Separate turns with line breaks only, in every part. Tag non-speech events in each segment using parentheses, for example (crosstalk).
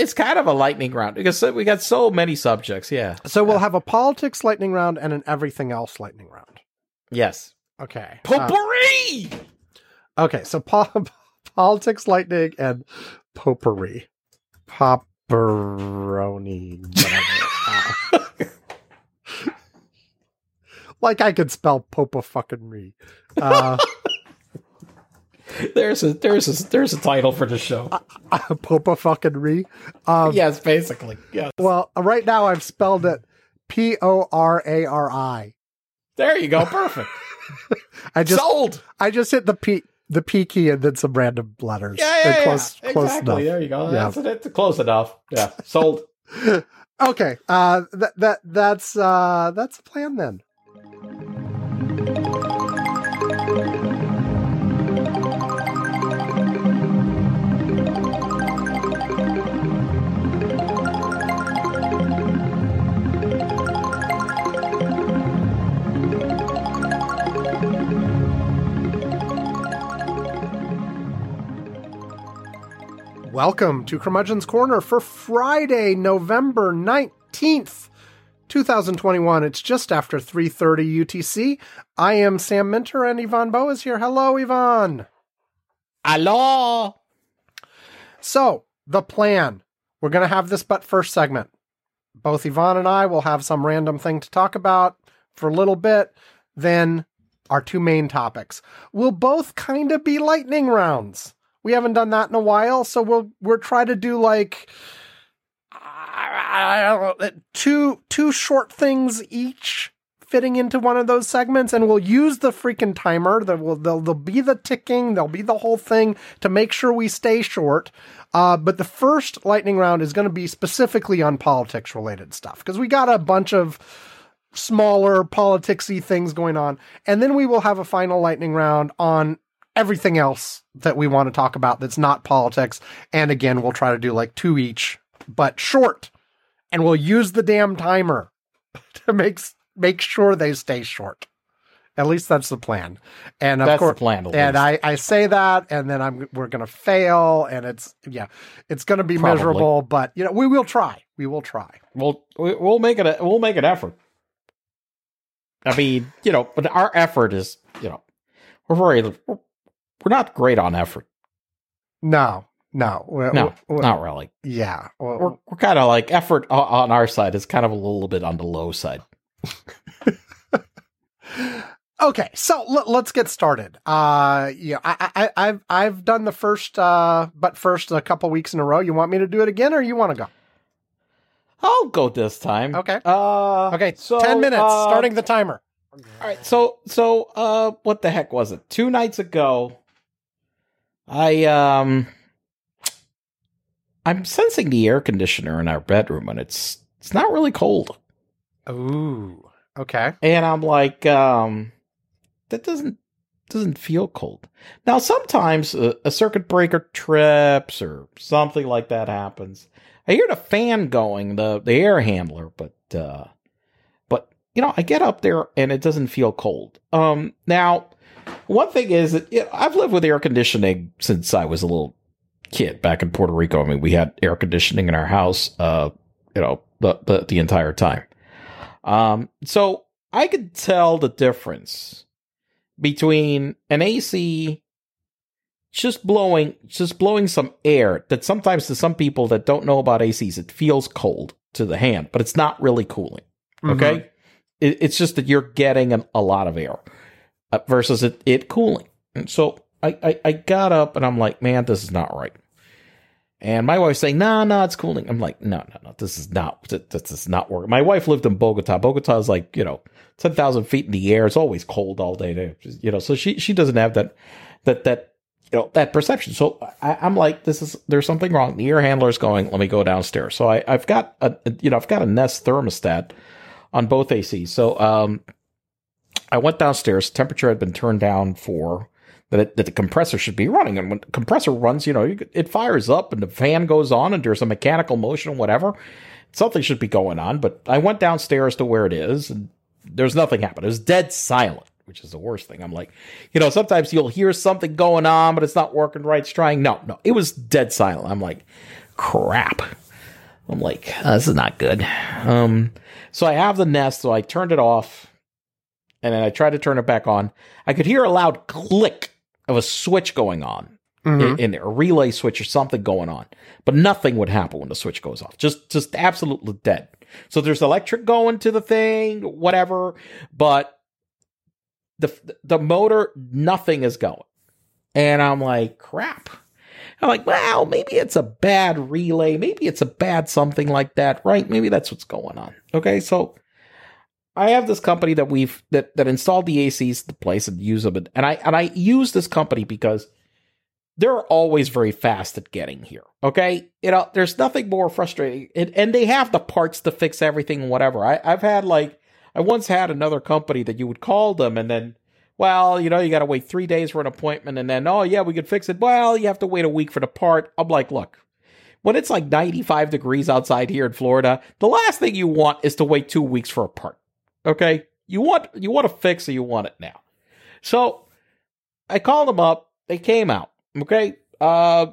it's kind of a lightning round because we got so many subjects. Yeah.
So we'll have a politics lightning round and an everything else lightning round.
Yes.
Okay. Uh,
Potpourri.
okay. So po- (laughs) politics lightning and potpourri. Pepperoni. Uh, (laughs) like I could spell popa fucking re. Uh, (laughs)
there's a there's a there's a title for the show.
popa fucking re. Um,
yes, basically. Yes.
Well, right now I've spelled it P O R A R I.
There you go. Perfect. (laughs)
I just
sold.
I just hit the P the P key and then some random letters.
Yeah, yeah,
They're close,
yeah.
close
exactly.
enough.
There you go.
Yeah.
That's, that's close enough. Yeah, sold. (laughs)
Okay, uh, that that that's uh, that's the plan then. Welcome to Curmudgeon's Corner for Friday, November 19th, 2021. It's just after 3:30 UTC. I am Sam Minter and Ivan Boyd is here. Hello, Ivan.
Hello.
So, the plan. We're going to have this but first segment. Both Ivan and I will have some random thing to talk about for a little bit. Then our two main topics will both kind of be lightning rounds. We haven't done that in a while, so we'll we'll try to do like I don't know, two two short things each fitting into one of those segments, and we'll use the freaking timer. There will there'll, there'll be the ticking, there'll be the whole thing to make sure we stay short. Uh, but the first lightning round is going to be specifically on politics related stuff because we got a bunch of smaller politicsy things going on, and then we will have a final lightning round on everything else that we want to talk about that's not politics. And again, we'll try to do like two each, but short, and we'll use the damn timer (laughs) to make make sure they stay short. At least that's the plan. And of
That's
course,
the plan.
and. I, I say that, and then I'm we're gonna fail, and it's yeah, it's gonna be
Probably.
miserable, but you know we will try. We will try.
we'll we- we'll make it. A, we'll make an effort. I mean, you know, but our effort is, you know, we're very we're, we're not great on effort.
No, no, we-
No,
we-
not really.
yeah. well,
We're we're kind of like effort on our side is kind of a little bit on the low side. (laughs)
Okay, so l- let's get started. Uh, yeah, I, I, I've I've done the first, uh, but first a couple weeks in a row. You want me to do it again, or you want to go?
I'll go this time.
Okay.
Uh,
Okay,
so,
ten minutes,
uh,
starting the timer.
All right. So so uh, what the heck was it? Two nights ago, I um, I'm sensing the air conditioner in our bedroom, and it's it's not really cold.
Ooh, okay.
and I'm like, um, that doesn't doesn't feel cold. Now, sometimes a, a circuit breaker trips or something like that happens. I hear the fan going, the the air handler, but uh, but you know, I get up there and it doesn't feel cold. Um, now, one thing is that you know, I've lived with air conditioning since I was a little kid back in Puerto Rico. I mean, we had air conditioning in our house, uh, you know, the the, the entire time. Um, so I could tell the difference between an AC just blowing just blowing some air that sometimes to some people that don't know about ACs it feels cold to the hand, but it's not really cooling. Okay, it, it's just that you're getting an, a lot of air versus it it cooling. And so I, I I got up and I'm like, man, this is not right. And my wife's saying, no, no, it's cooling. I'm like, no, no, no, this is not, this, is not working. My wife lived in Bogota. Bogota is like, you know, 10,000 feet in the air. It's always cold all day you know, so she, she doesn't have that, that, that, you know, that perception. So I, I'm like, this is, there's something wrong. The air handler's going, let me go downstairs. So I, I've got a, you know, I've got a Nest thermostat on both ACs. So, um, I went downstairs. Temperature had been turned down for that, it, that the compressor should be running. And when the compressor runs, you know, you, it fires up and the fan goes on and there's a mechanical motion, or whatever. Something should be going on. But I went downstairs to where it is and there's nothing happened. It was dead silent, which is the worst thing. I'm like, you know, sometimes you'll hear something going on, but it's not working right. It's trying. No, no, it was dead silent. I'm like, crap. I'm like, "Uh, this is not good. Um, so I have the Nest, so I turned it off, and then I tried to turn it back on. I could hear a loud click of a switch going on,
Mhm.
in, in a relay switch or something going on, but nothing would happen when the switch goes off. Just, just absolutely dead. So there's electric going to the thing, whatever, but the the motor, nothing is going. And I'm like, crap. I'm like, well, maybe it's a bad relay. Maybe it's a bad something like that, right? Maybe that's what's going on. Okay, so I have this company that we've that that installed the ACs the place and use them, and I and I use this company because they're always very fast at getting here. Okay, you know, there's nothing more frustrating, and, and they have the parts to fix everything, and whatever. I, I've had like I once had another company that you would call them, and then well, you know, you got to wait three days for an appointment, and then oh yeah, we could fix it. Well, you have to wait a week for the part. I'm like, look, when it's like 95 degrees outside here in Florida, the last thing you want is to wait two weeks for a part. Okay, you want you want to fix it, you want it now. So I called them up. They came out. Okay. Uh,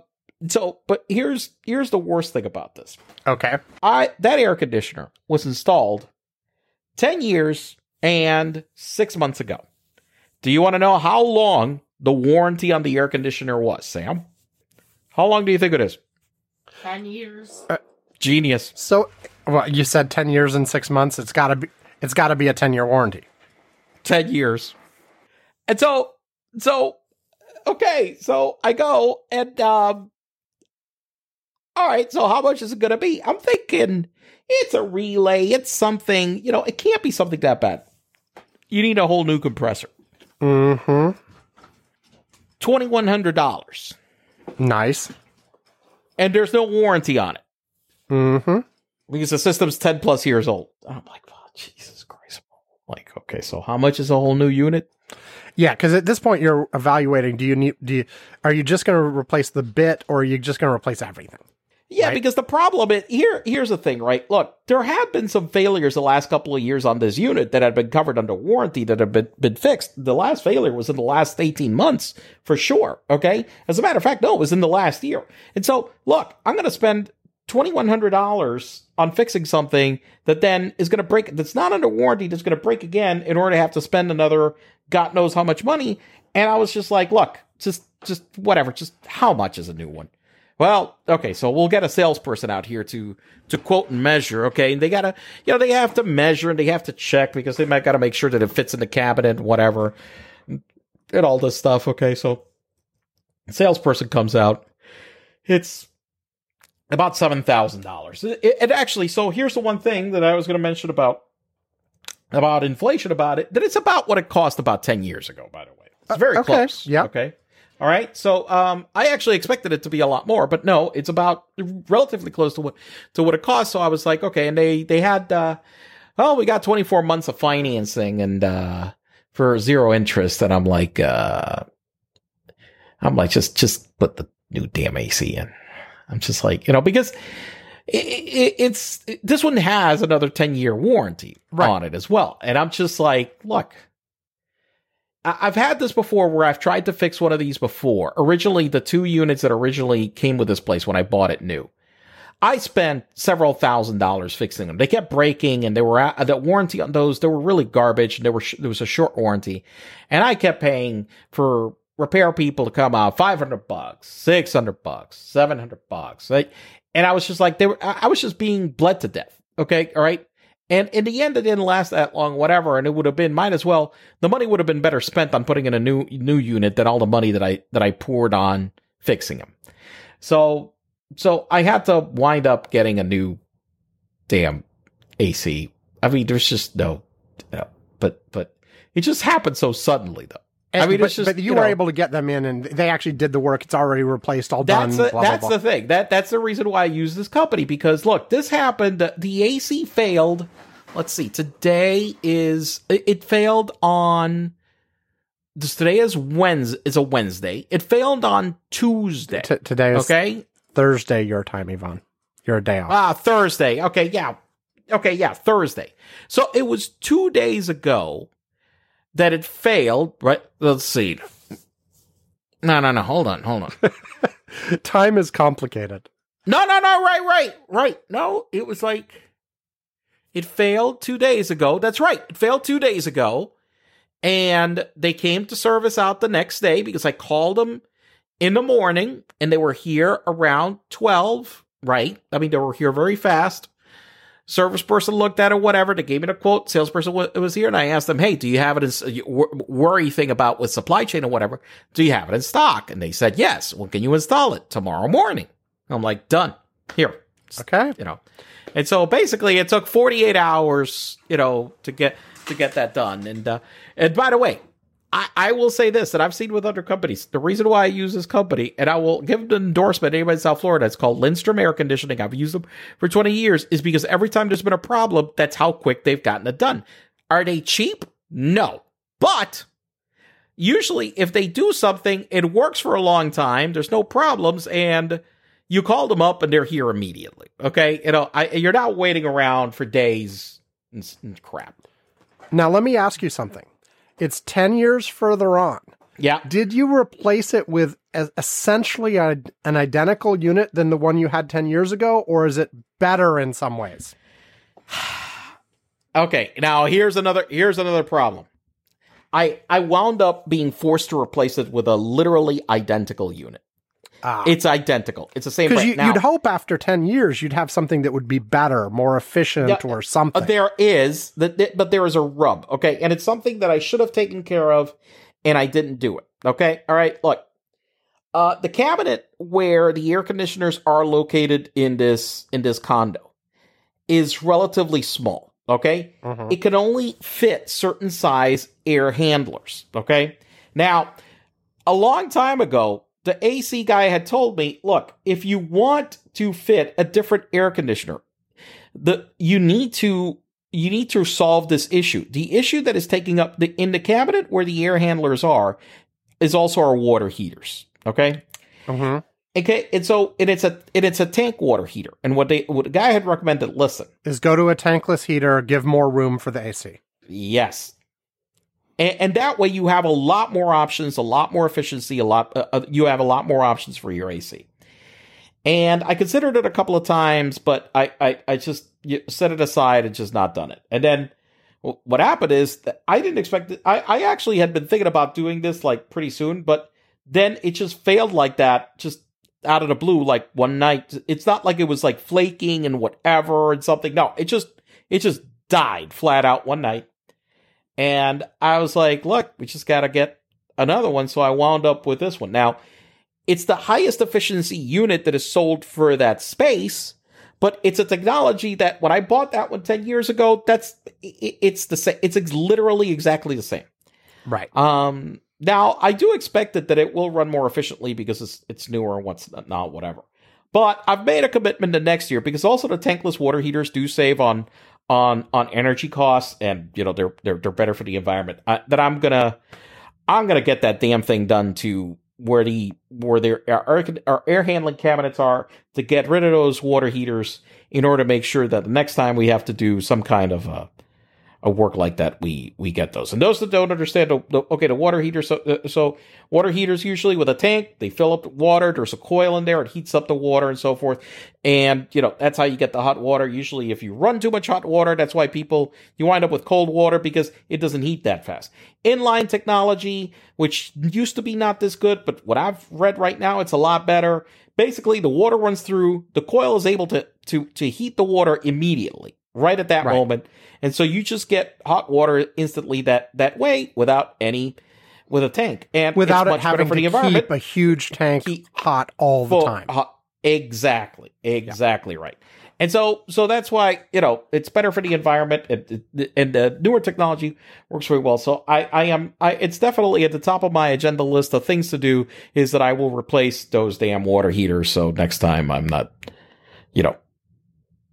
so but here's here's the worst thing about this.
Okay.
I that air conditioner was installed 10 years and 6 months ago. Do you want to know how long the warranty on the air conditioner was, Sam? How long do you think it is?
10 years.
Genius.
So, well, you said ten years and six months. It's got to be. It's got to be a ten year warranty.
10 years. And so, so, okay, so I go and, um, all right, so how much is it going to be? I'm thinking it's a relay, it's something, you know, it can't be something that bad. You need a whole new compressor.
Mm-hmm.
$2,100.
Nice.
And there's no warranty on it
Mm-hmm.
because the system's 10 plus years old. I'm like, Jesus Christ. Like, okay, so how much is a whole new unit?
Yeah, because at this point you're evaluating. Do you need? Do you? Are you just going to replace the bit, or are you just going to replace everything?
Yeah,
Right.
because the problem is here. Here's the thing, right? Look, there have been some failures the last couple of years on this unit that had been covered under warranty that have been, been fixed. The last failure was in the last 18 months for sure. Okay. As a matter of fact, no, it was in the last year. And so, look, I'm going to spend $2,100 on fixing something that then is going to break, that's not under warranty, that's going to break again in order to have to spend another God knows how much money. And I was just like, look, just, just whatever, just how much is a new one? Well, okay, so we'll get a salesperson out here to to quote and measure. Okay, and they gotta, you know, they have to measure and they have to check because they might gotta make sure that it fits in the cabinet, whatever, and all this stuff. Okay, so salesperson comes out. It's about seven thousand dollars. It, it actually. So here's the one thing that I was going to mention about about inflation about it. That it's about what it cost about ten years ago. By the way, it's very
Uh, okay,
close.
yeah.
Okay. All right. So um, I actually expected it to be a lot more, but no, it's about relatively close to what to what it cost. So I was like, okay. And they they had uh, oh, we got 24 months of financing and uh, for zero interest, and I'm like, uh, I'm like, just just put the new damn AC in. I'm just like, you know, because it, it, it's this one has another 10 year warranty
Right.
on it as well, and I'm just like, look. I've had this before where I've tried to fix one of these before. Originally, the two units that originally came with this place when I bought it new. I spent several thousand dollars fixing them. They kept breaking, and they were at, the warranty on those. They were really garbage, and there were sh- there was a short warranty, and I kept paying for repair people to come out five hundred bucks, six hundred bucks, seven hundred bucks, like, and I was just like they were. I I was just being bled to death. Okay, all right. And in the end, it didn't last that long, whatever. And it would have been, might as well, the money would have been better spent on putting in a new new unit than all the money that I that I poured on fixing them. So so I had to wind up getting a new damn AC. I mean, there's just no, no but but it just happened so suddenly though. I mean,
but,
it's just
but you,
you
were
know,
able to get them in, and they actually did the work. It's already replaced, all
That's
done.
the,
blah,
that's
blah, blah.
the thing. That that's the reason why I use this company because look, this happened. The, the AC failed. Let's see. Today is it, it failed on. This today is Wednesday. It's a Wednesday. It failed on Tuesday.
T- today is
okay.
Thursday your time, Ivan. You're a day off.
Ah, Thursday. Okay, yeah. Okay, yeah, Thursday. So it was two days ago that it failed. Right. Let's see. No, no, no. Hold on. Hold on. (laughs)
time is complicated.
No, no, no, right, right, right. No, it was like it failed two days ago. That's right. It failed two days ago. And they came to service out the next day because I called them in the morning and they were here around 12, right? I mean, they were here very fast. Service person looked at it, whatever. They gave me the quote. Salesperson wa- was here, and I asked them, "Hey, do you have it? In, worry thing about with supply chain or whatever? Do you have it in stock?" And they said, "Yes." Well, can you install it tomorrow morning? I'm like, "Done. Here,
Okay.
you know. And so basically it took 48 hours, you know, to get to get that done. And uh and by the way, I, I will say this that I've seen with other companies. The reason why I use this company, and I will give an endorsement anybody in South Florida, it's called Lindstrom Air Conditioning. I've used them for 20 years, is because every time there's been a problem, that's how quick they've gotten it done. Are they cheap? No. But usually if they do something, it works for a long time, there's no problems, and you call them up and they're here immediately. Okay, you know, I, you're not waiting around for days and, and crap.
Now let me ask you something. It's 10 years further on.
Yeah,
Did you replace it with essentially a, an identical unit than the one you had 10 years ago, or is it better in some ways? (sighs)
Okay, now here's another here's another problem. I I wound up being forced to replace it with a literally identical unit.
Ah.
It's identical. It's the same.
Because you, you'd hope after 10 years you'd have something that would be better, more efficient, or
Uh,
something.
there is that, but there is a rub. Okay, and it's something that I should have taken care of, and I didn't do it. Okay, all right. Look, uh, the cabinet where the air conditioners are located in this in this condo is relatively small. Okay,
Mhm.
it can only fit certain size air handlers. Okay, now a long time ago, the AC guy had told me, look, if you want to fit a different air conditioner, the you need to you need to solve this issue. The issue that is taking up the in the cabinet where the air handlers are is also our water heaters. Okay.
Mhm.
Okay, and so and it's a and it's a tank water heater. And what they what the guy had recommended, listen,
Is go to a tankless heater, give more room for the AC.
Yes. And, and that way you have a lot more options, a lot more efficiency, a lot, uh, uh, you have a lot more options for your AC. And I considered it a couple of times, but I, I, I just set it aside and just not done it. And then wh- what happened is that I didn't expect it. I, I actually had been thinking about doing this like pretty soon, but then it just failed like that, just out of the blue, like one night. It's not like it was like flaking and whatever and something. No, it just, it just died flat out one night. And I was like, look, we just got to get another one. So I wound up with this one. Now, it's the highest efficiency unit that is sold for that space, but it's a technology that when I bought that one 10 years ago, that's, it's the same. It's literally exactly the same.
Right.
Um, now I do expect that, that it will run more efficiently because it's, it's newer and what's not, whatever. But I've made a commitment to next year because also the tankless water heaters do save on on on energy costs and you know they're they're they're better for the environment. I, that I'm gonna I'm gonna get that damn thing done to where the where their our, our air handling cabinets are to get rid of those water heaters in order to make sure that the next time we have to do some kind of a a work like that we we get those. And those that don't understand okay the water heater so uh, so water heaters usually with a tank they fill up water there's a coil in there it heats up the water and so forth. And you know that's how you get the hot water. Usually if you run too much hot water that's why people you wind up with cold water because it doesn't heat that fast. Inline technology which used to be not this good but what i've read right now it's a lot better. Basically the water runs through the coil is able to to to heat the water immediately right at that
Right.
moment. And so you just get hot water instantly that that way without any with a tank. And
Without it having
for
to
the environment.
keep a huge tank
Keep-
hot all the
full-
time.
hot- exactly. Exactly right. And so so that's why you know it's better for the environment. And, and the newer technology works very well. So i i am i it's definitely at the top of my agenda list of things to do is that i will replace those damn water heaters. So next time i'm not you know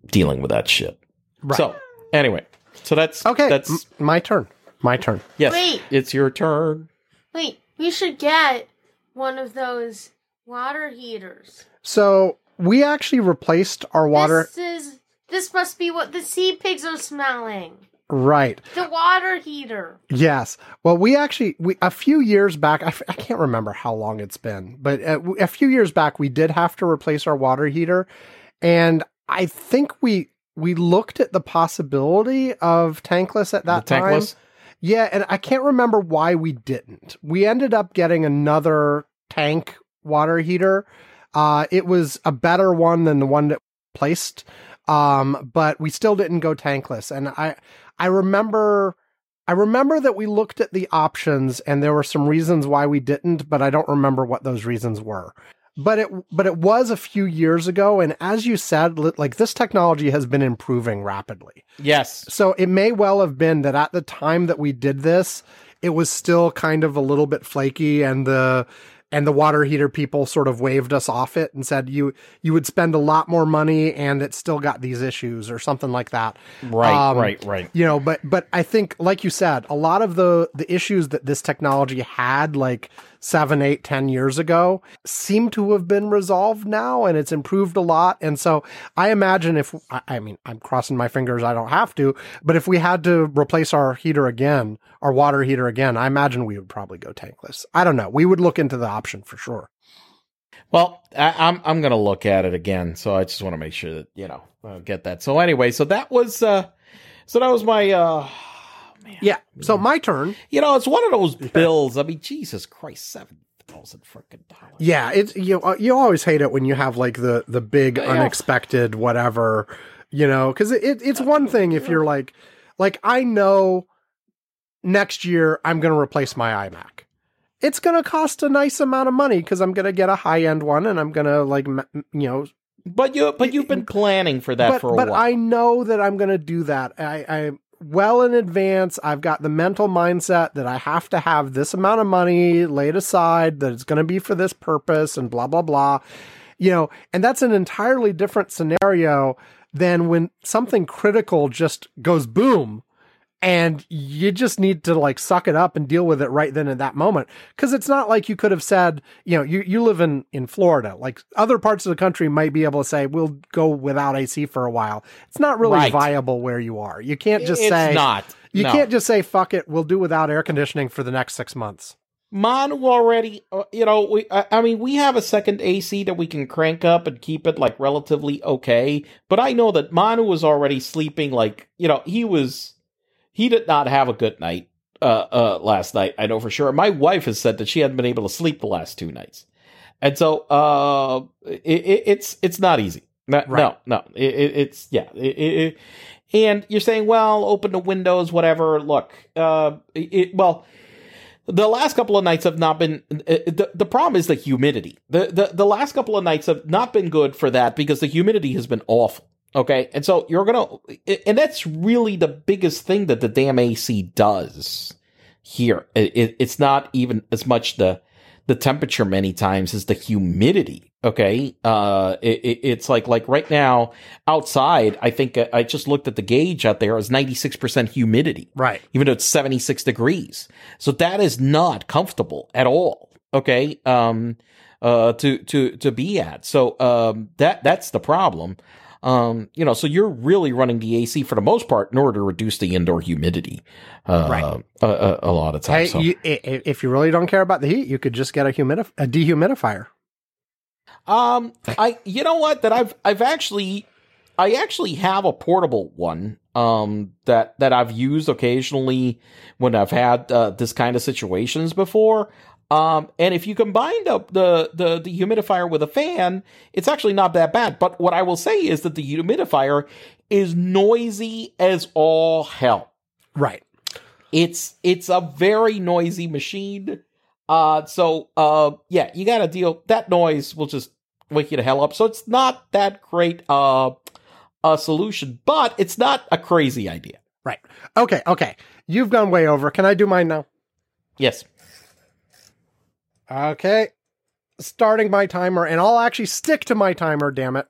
dealing with that shit
Right.
so anyway so that's
okay,
that's
m- my turn. My turn.
yes
Wait.
it's your turn
Wait, we should get one of those water heaters.
So we actually replaced our water.
This is this must be what the sea pigs are smelling.
Right.
The water heater.
Yes. Well, we actually we a few years back. I, f- I can't remember how long it's been, but uh, a, a few years back we did have to replace our water heater, and I think we we looked at the possibility of tankless at that
the
time.
tankless.
Yeah, and I can't remember why we didn't. We ended up getting another tank water heater. Uh, it was a better one than the one that placed, um, but we still didn't go tankless. And I, I remember, I remember that we looked at the options and there were some reasons why we didn't, but I don't remember what those reasons were. But it, but it was a few years ago, and as you said, like this technology has been improving rapidly.
Yes.
So it may well have been that at the time that we did this, it was still kind of a little bit flaky and the and the water heater people sort of waved us off it and said you you would spend a lot more money and it still got these issues or something like that.
Right.
Um,
right. Right.
You know, but but I think like you said, a lot of the the issues that this technology had like seven, eight, ten years ago seem to have been resolved now and it's improved a lot. And so I imagine if I, mean I'm crossing my fingers I don't have to, but if we had to replace our heater again, our water heater again, I imagine we would probably go tankless. I don't know. We would look into the option for sure.
Well, I, I'm I'm gonna look at it again, so I just want to make sure that you know uh, get that. So anyway, so that was uh, so that was my uh, man.
Yeah. So my turn.
You know, it's one of those bills. I mean, Jesus Christ, seven thousand freaking dollars.
Yeah, it's you. uh, You always hate it when you have like the the big
Yeah.
unexpected whatever, you know, because it, it it's one thing if you're like, like I know next year I'm going to replace my iMac. It's going to cost a nice amount of money because I'm going to get a high end one and I'm going to like m- m- you know
But you but you've been planning for that
but,
for a
but
while.
I know that I'm going to do that. I, I well in advance. I've got the mental mindset that I have to have this amount of money laid aside. That it's going to be for this purpose and blah blah blah. You know, and that's an entirely different scenario than when something critical just goes boom. And you just need to like suck it up and deal with it right then at that moment. Cause it's not like you could have said, you know, you, you live in, in Florida. Like other parts of the country might be able to say, we'll go without AC for a while. It's not really
Right.
viable where you are. You can't just say
it's
say,
not.
you
No.
can't just say, fuck it, we'll do without air conditioning for the next six months.
Manu already, uh, you know, we, I, I mean, we have a second AC that we can crank up and keep it like relatively okay. But I know that Manu was already sleeping like, you know, he was, he did not have a good night, uh, uh, last night. I know for sure. My wife has said that she hadn't been able to sleep the last two nights. And so, uh, it, it, it's, it's not easy. No,
Right.
no, no. It, it, it's, yeah. And you're saying, well, open the windows, whatever. Look, uh, it, well, the last couple of nights have not been uh, the, the problem is the humidity the, the the last couple of nights have not been good for that because the humidity has been awful okay and so you're gonna and that's really the biggest thing that the damn ac does here it, it- it's not even as much the the temperature many times as the humidity okay uh it, it- it's like like right now outside i think uh, i just looked at the gauge out there it's 96% humidity
Right.
even though it's 76 degrees. So that is not comfortable at all. Okay. Um, uh, to, to, to be at. So, um, that, that's the problem. Um, you know, so you're really running the AC for the most part in order to reduce the indoor humidity, uh,
Right.
a, a, a lot of
Hey,
times. so.
you, i- i- if you really don't care about the heat, you could just get a humidif- a dehumidifier.
Um, I you know what that I've I've actually I actually have a portable one um that that I've used occasionally when I've had uh, this kind of situations before. Um, and if you combine the, the the the humidifier with a fan, it's actually not that bad. But what I will say is that the humidifier is noisy as all hell.
Right.
It's it's a very noisy machine. Uh so uh yeah, you gotta deal that noise will just wake you to hell up. So it's not that great uh a solution, but it's not a crazy idea.
Right. Okay. Okay. You've gone way over. Can I do mine now?
Yes.
Okay. Starting my timer, and I'll actually stick to my timer, damn it.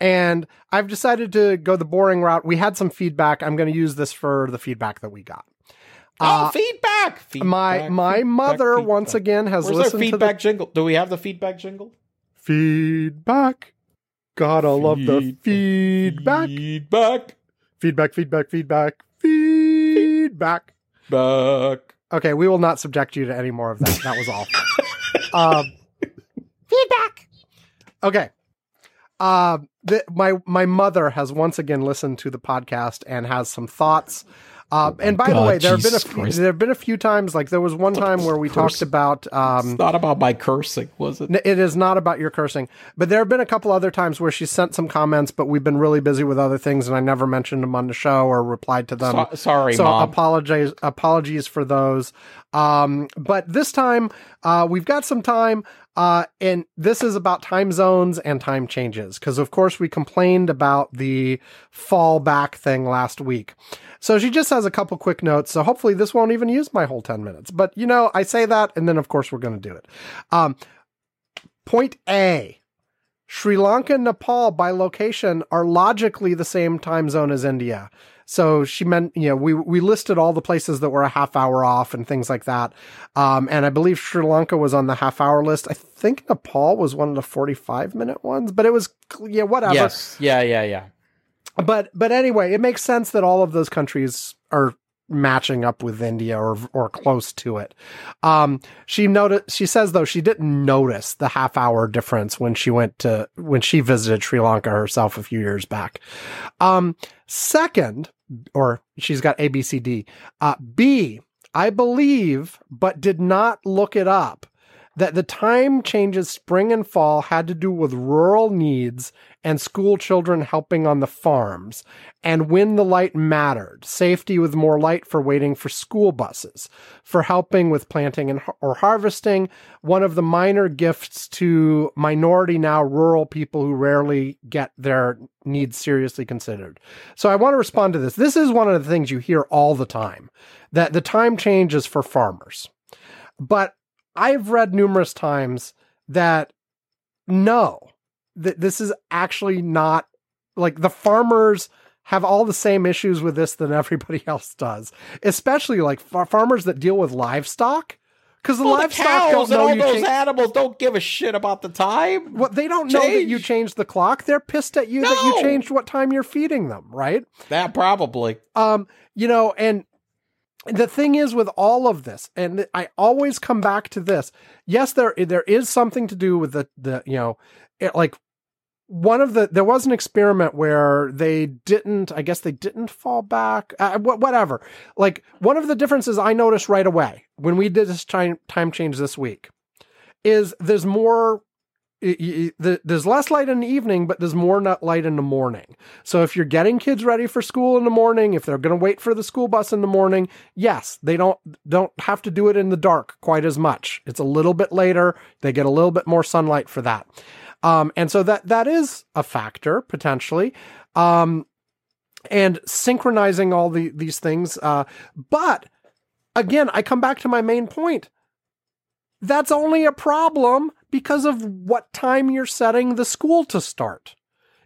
And I've decided to go the boring route. We had some feedback. I'm going to use this for the feedback that we got.
oh,
Uh,
feedback. feedback.
my my
feedback,
mother
feedback.
once again has
Where's
listened
feedback jingle? Do we have the feedback jingle?
feedback. Gotta love the feedback.
Feedback.
Feedback, feedback, feedback, feedback.
Back.
Okay, we will not subject you to any more of that. That was awful. um, feedback. Okay. Uh, my my mother has once again listened to the podcast and has some thoughts. Uh, and by the way, there have been a few,
Christ.
there have been a few times. Like there was one time where we
Curse.
talked about um,
It's not about my cursing, was it?
It is not about your cursing, but there have been a couple other times where she sent some comments, but we've been really busy with other things, and I never mentioned them on the show or replied to them.
So- sorry,
so
mom.
apologize, apologies for those. Um, but this time, uh, we've got some time, uh, and this is about time zones and time changes, because of course we complained about the fallback thing last week. So she just has a couple quick notes. So hopefully this won't even use my whole 10 minutes. But you know, I say that, and then of course we're going to do it. Um, Point A Sri Lanka and Nepal by location are logically the same time zone as India. So she meant, you know, we, we listed all the places that were a half hour off and things like that. Um, and I believe Sri Lanka was on the half hour list. I think Nepal was one of the 45 minute ones, but it was, yeah, whatever
Yes. Yeah, yeah, yeah.
But but anyway, it makes sense that all of those countries are matching up with India or or close to it. Um, she noticed. She says though she didn't notice the half hour difference when she went to when she visited Sri Lanka herself a few years back. Um, second, or she's got A B C D. Uh, B, I believe, but did not look it up. That the time changes spring and fall had to do with rural needs and school children helping on the farms, and when the light mattered, safety with more light for waiting for school buses, for helping with planting and or harvesting, one of the minor gifts to minority now rural people who rarely get their needs seriously considered. So I want to respond to this. This is one of the things you hear all the time that the time change is for farmers. But I've read numerous times that no, that this is actually not like the farmers have all the same issues with this than (laughs) everybody else does, especially like far- farmers that deal with livestock. Because the
Well, the
livestock
cows
don't
and
know
all those
change.
animals don't give a shit about the time.
Well, they don't know that you changed the clock. They're pissed at you that you changed what time you're feeding them, right?
That probably.
Um, you know, and the thing is with all of this, and I always come back to this. Yes, there there is something to do with the the you know, it, like one of the there was an experiment where they didn't. I guess they didn't fall back. Uh, whatever. Like one of the differences I noticed right away when we did this time time change this week is there's more. Y- the- There's less light in the evening, but there's more light in the morning. So if you're getting kids ready for school in the morning, if they're going to wait for the school bus in the morning, yes, they don't don't have to do it in the dark quite as much. It's a little bit later. They get a little bit more sunlight for that. Um, and so that that is a factor potentially. Um, and synchronizing all the these things. Uh, but again, I come back to my main point. That's only a problem because of what time you're setting the school to start.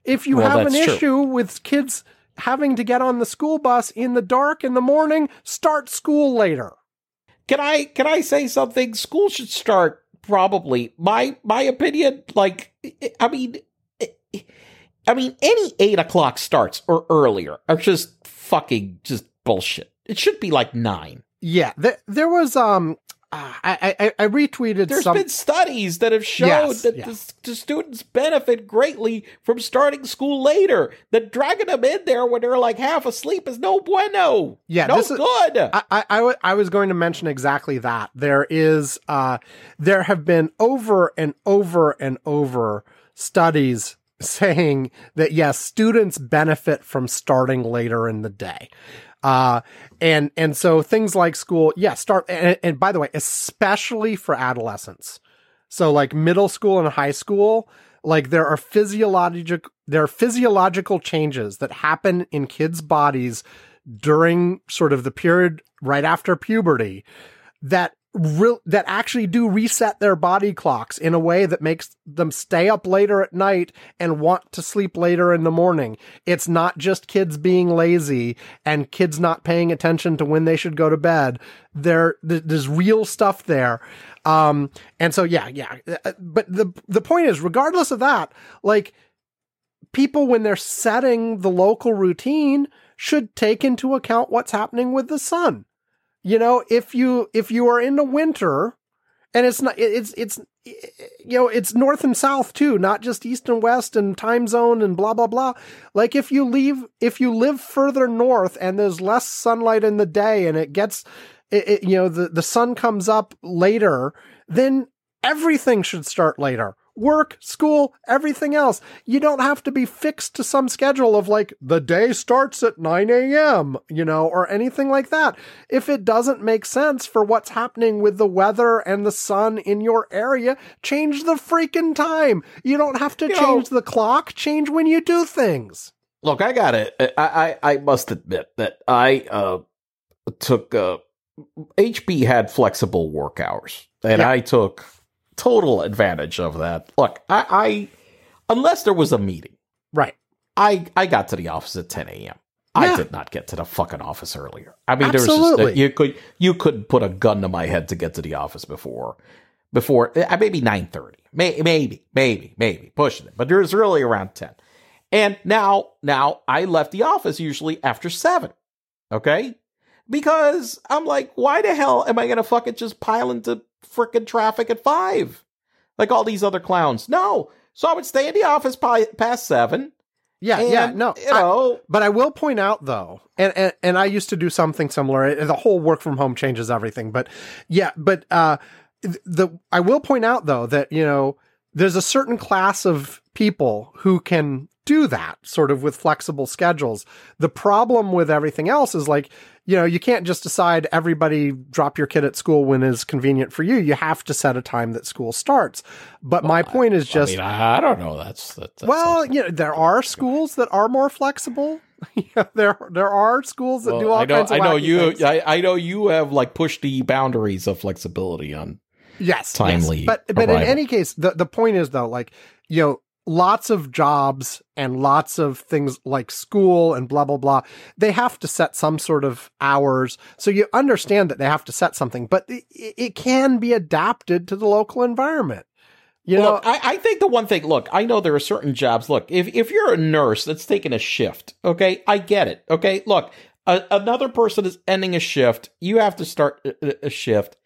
If you
Well,
have an
true.
issue with kids having to get on the school bus in the dark in the morning, start school later.
Can I can I say something? School should start probably. My my opinion, like I mean, I mean, any eight o'clock starts or earlier are just fucking just bullshit. It should be like nine.
Yeah, there, there was um, I, I I retweeted
There's
some.
been studies that have shown
Yes,
that
yeah.
the, the students benefit greatly from starting school later. That dragging them in there when they're like half asleep is no bueno.
Yeah,
no
is-
good.
I, I, I wa- I was going to mention exactly that. There is, uh, there have been over and over and over studies saying that yes, students benefit from starting later in the day. Uh, and, and so things like school, yeah, start, and, and by the way, especially for adolescents. So like middle school and high school, like there are physiological, there are physiological changes that happen in kids' bodies during sort of the period right after puberty that real that actually do reset their body clocks in a way that makes them stay up later at night and want to sleep later in the morning. It's not just kids being lazy and kids not paying attention to when they should go to bed. There, there's real stuff there. Um, and so yeah, yeah. Uh, But the the point is, regardless of that, like people when they're setting the local routine should take into account what's happening with the sun. You know, if you if you are in the winter and it's not it's it's you know it's north and south too not just east and west and time zone and blah blah blah. Like if you leave if you live further north and there's less sunlight in the day and it gets it, it, you know the the sun comes up later then everything should start later work, school, everything else. You don't have to be fixed to some schedule of like the day starts at 9 a.m., you know, or anything like that. If it doesn't make sense for what's happening with the weather and the sun in your area, change the freaking time. You don't have to
You
change
know-
the clock, change when you do things.
Look, I got it. I, I, I must admit that I uh, took uh, HB had flexible work hours, and
Yeah.
I took total advantage of that. Look, I, I unless there was a meeting,
Right.
I I got to the office at 10 a.m.
Yeah.
I did not get to the fucking office earlier. I mean, there was
Absolutely.
just, you could you could put a gun to my head to get to the office before before uh, maybe 9:30. May, maybe, maybe, maybe pushing it, but there's really around 10. And now now I left the office usually after 7. Okay? Because I'm like, why the hell am I going to fucking just pile into frickin' traffic at 5? Like all these other clowns. No. So I would stay in the office pi- past 7
Yeah,
and,
yeah, no.
You
I-
know,
But I will point out though, and, and and I used to do something similar. The whole work from home changes everything. But yeah, but uh, the I will point out though that you know there's a certain class of people who can do that sort of with flexible schedules. The problem with everything else is like you know you can't just decide everybody drop your kid at school when is convenient for you. You have to set a time that school starts. But my point is just
I mean, I, I don't know. That's, that,
well, you know, there are schools that are more flexible. (laughs) Yeah, there there are schools that do all
I know,
kinds of
I know you.
things.
I, I know you have like pushed the boundaries of flexibility on.
Yes,
timely
yes. But but in any case, the the point is though, like you know, lots of jobs and lots of things like school and blah blah blah, they have to set some sort of hours. So you understand that they have to set something, but it, it can be adapted to the local environment. You
look,
know,
I, I think the one thing. Look, I know there are certain jobs. Look, if if you're a nurse that's taking a shift, okay, I get it. Okay, look, a, another person is ending a shift. You have to start a, a shift.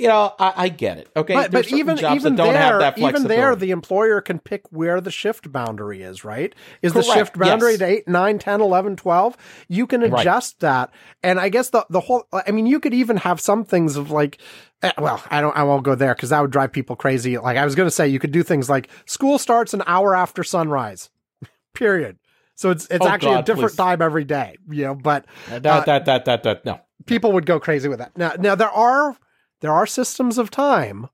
You know, I, I get it. Okay,
but, but even
jobs
even
that don't
there,
have that
even there, the employer can pick where the shift boundary is, right? Is the shift boundary
yes.
at 8, 9, 10, 11, 12? You can
Right.
adjust that. And I guess the, the whole, I mean, you could even have some things of like, eh, well, I don't, I won't go there because that would drive people crazy. Like I was going to say, you could do things like school starts an hour after sunrise, (laughs) period. So it's, it's
Oh,
actually a different
please.
time every day, you know, but
that,
uh,
that that that that no.
people would go crazy with that. Now, now there are there are systems of time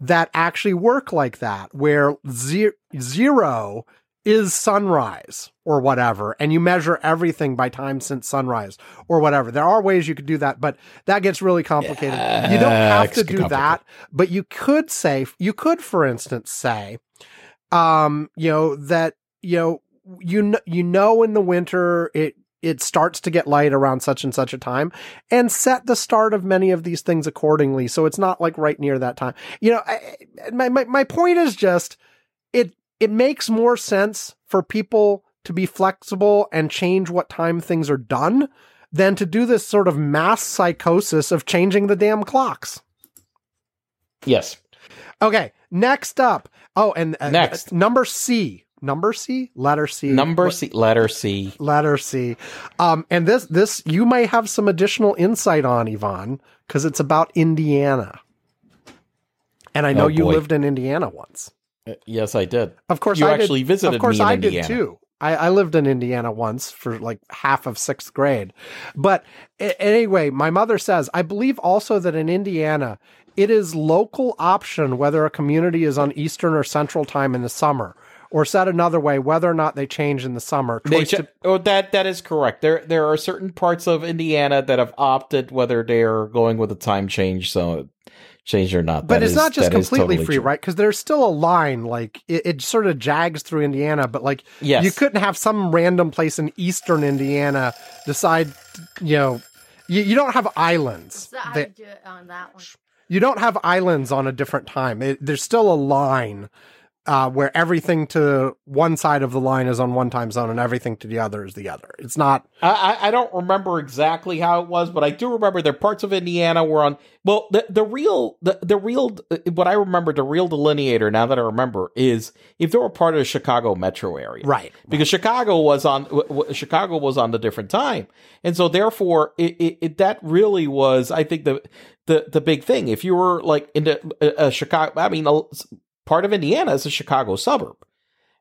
that actually work like that, where ze- zero is sunrise or whatever, and you measure everything by time since sunrise or whatever. There are ways you could do that, but that gets really complicated. you don't have to do that, but you could say, you could, for instance, say, um, you know that you know you know you know in the winter it it starts to get light around such and such a time and set the start of many of these things accordingly. So it's not like right near that time. You know I, my, my my point is just it it makes more sense for people to be flexible and change what time things are done than to do this sort of mass psychosis of changing the damn clocks.
Yes.
okay next up. Oh and uh,
Next.
number c number c letter c
Number C, letter C.
letter C. Um, and this, this, you may have some additional insight on, Ivan, because it's about Indiana. And I know
Oh,
you lived in Indiana once.
Uh, Yes, I did.
Of course,
You
I
actually
did,
visited
Of course,
me in
I
Indiana.
did too. I, I lived in Indiana once for like half of sixth grade. But anyway, my mother says, I believe also that in Indiana, it is local option whether a community is on Eastern or Central time in the summer. Or said another way, whether or not they change in the summer.
They ch-
to-
oh, that that is correct. There there are certain parts of Indiana that have opted whether they are going with a time change, so change or not.
But
That
it's
is-
not just completely
totally
free,
true.
right? Because there's still a line, like it, it sort of jags through Indiana, but like
Yes.
you couldn't have some random place in eastern Indiana decide, you know, you, you don't have islands.
So I
They-
would do it on that one.
you don't have islands on a different time. It, there's still a line uh, where everything to one side of the line is on one time zone and everything to the other is the other. It's not.
I, I- don't remember exactly how it was, but I do remember there parts of Indiana were on. Well, the the real the the real what I remember the real delineator now that I remember is if they were part of the Chicago metro area,
Right.
Because Chicago was on Chicago was on the different time, and so therefore it, it, it that really was I think the the the big thing. If you were like in the uh, uh, Chicago, I mean, a- part of Indiana is a Chicago suburb.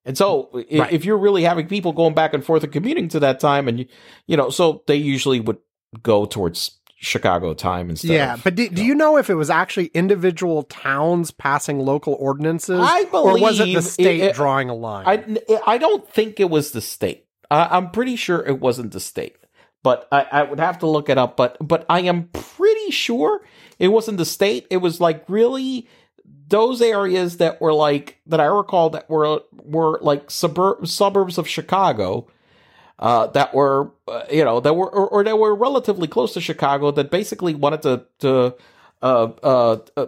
And so,
Right.
if you're really having people going back and forth and commuting to that time, and you, you know, so they usually would go towards Chicago time instead.
Yeah,
of-
but do, do you know if it was actually individual towns passing local ordinances,
I
or was it the state
it- it-
drawing a line?
I I don't think it was the state. I, I'm pretty sure it wasn't the state, but I, I would have to look it up. But but I am pretty sure it wasn't the state. It was like really those areas that were like that I recall that were were like suburb suburbs of Chicago. Uh, that were, uh, you know, that were, or, or that were relatively close to Chicago that basically wanted to, to, uh, uh, uh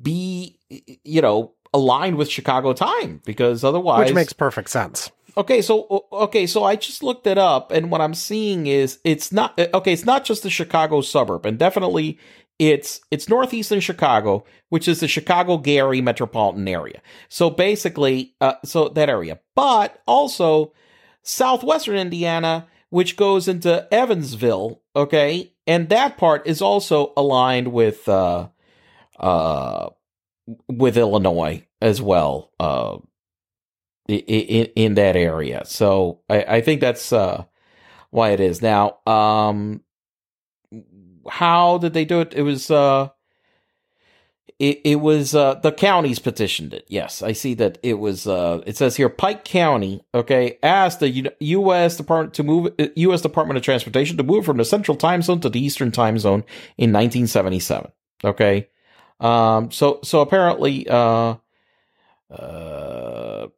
be, you know, aligned with Chicago time because otherwise,
which makes perfect sense.
Okay, so okay, so I just looked it up, and what I'm seeing is it's not okay. It's not just the Chicago suburb, and definitely it's it's northeastern Chicago, which is the Chicago Gary metropolitan area. So basically, uh, so that area, but also southwestern Indiana, which goes into Evansville. Okay, and that part is also aligned with uh, uh, with Illinois as well. Uh, in in that area. So I, I think that's uh, why it is now. Um, how did they do it? It was uh, it it was uh, the counties petitioned it. Yes, I see that it was. Uh, it says here Pike County. Okay, asked the U- U.S. Department to move uh, U.S. Department of Transportation to move from the Central Time Zone to the Eastern Time Zone in 1977. Okay, um, so so apparently uh. Uh,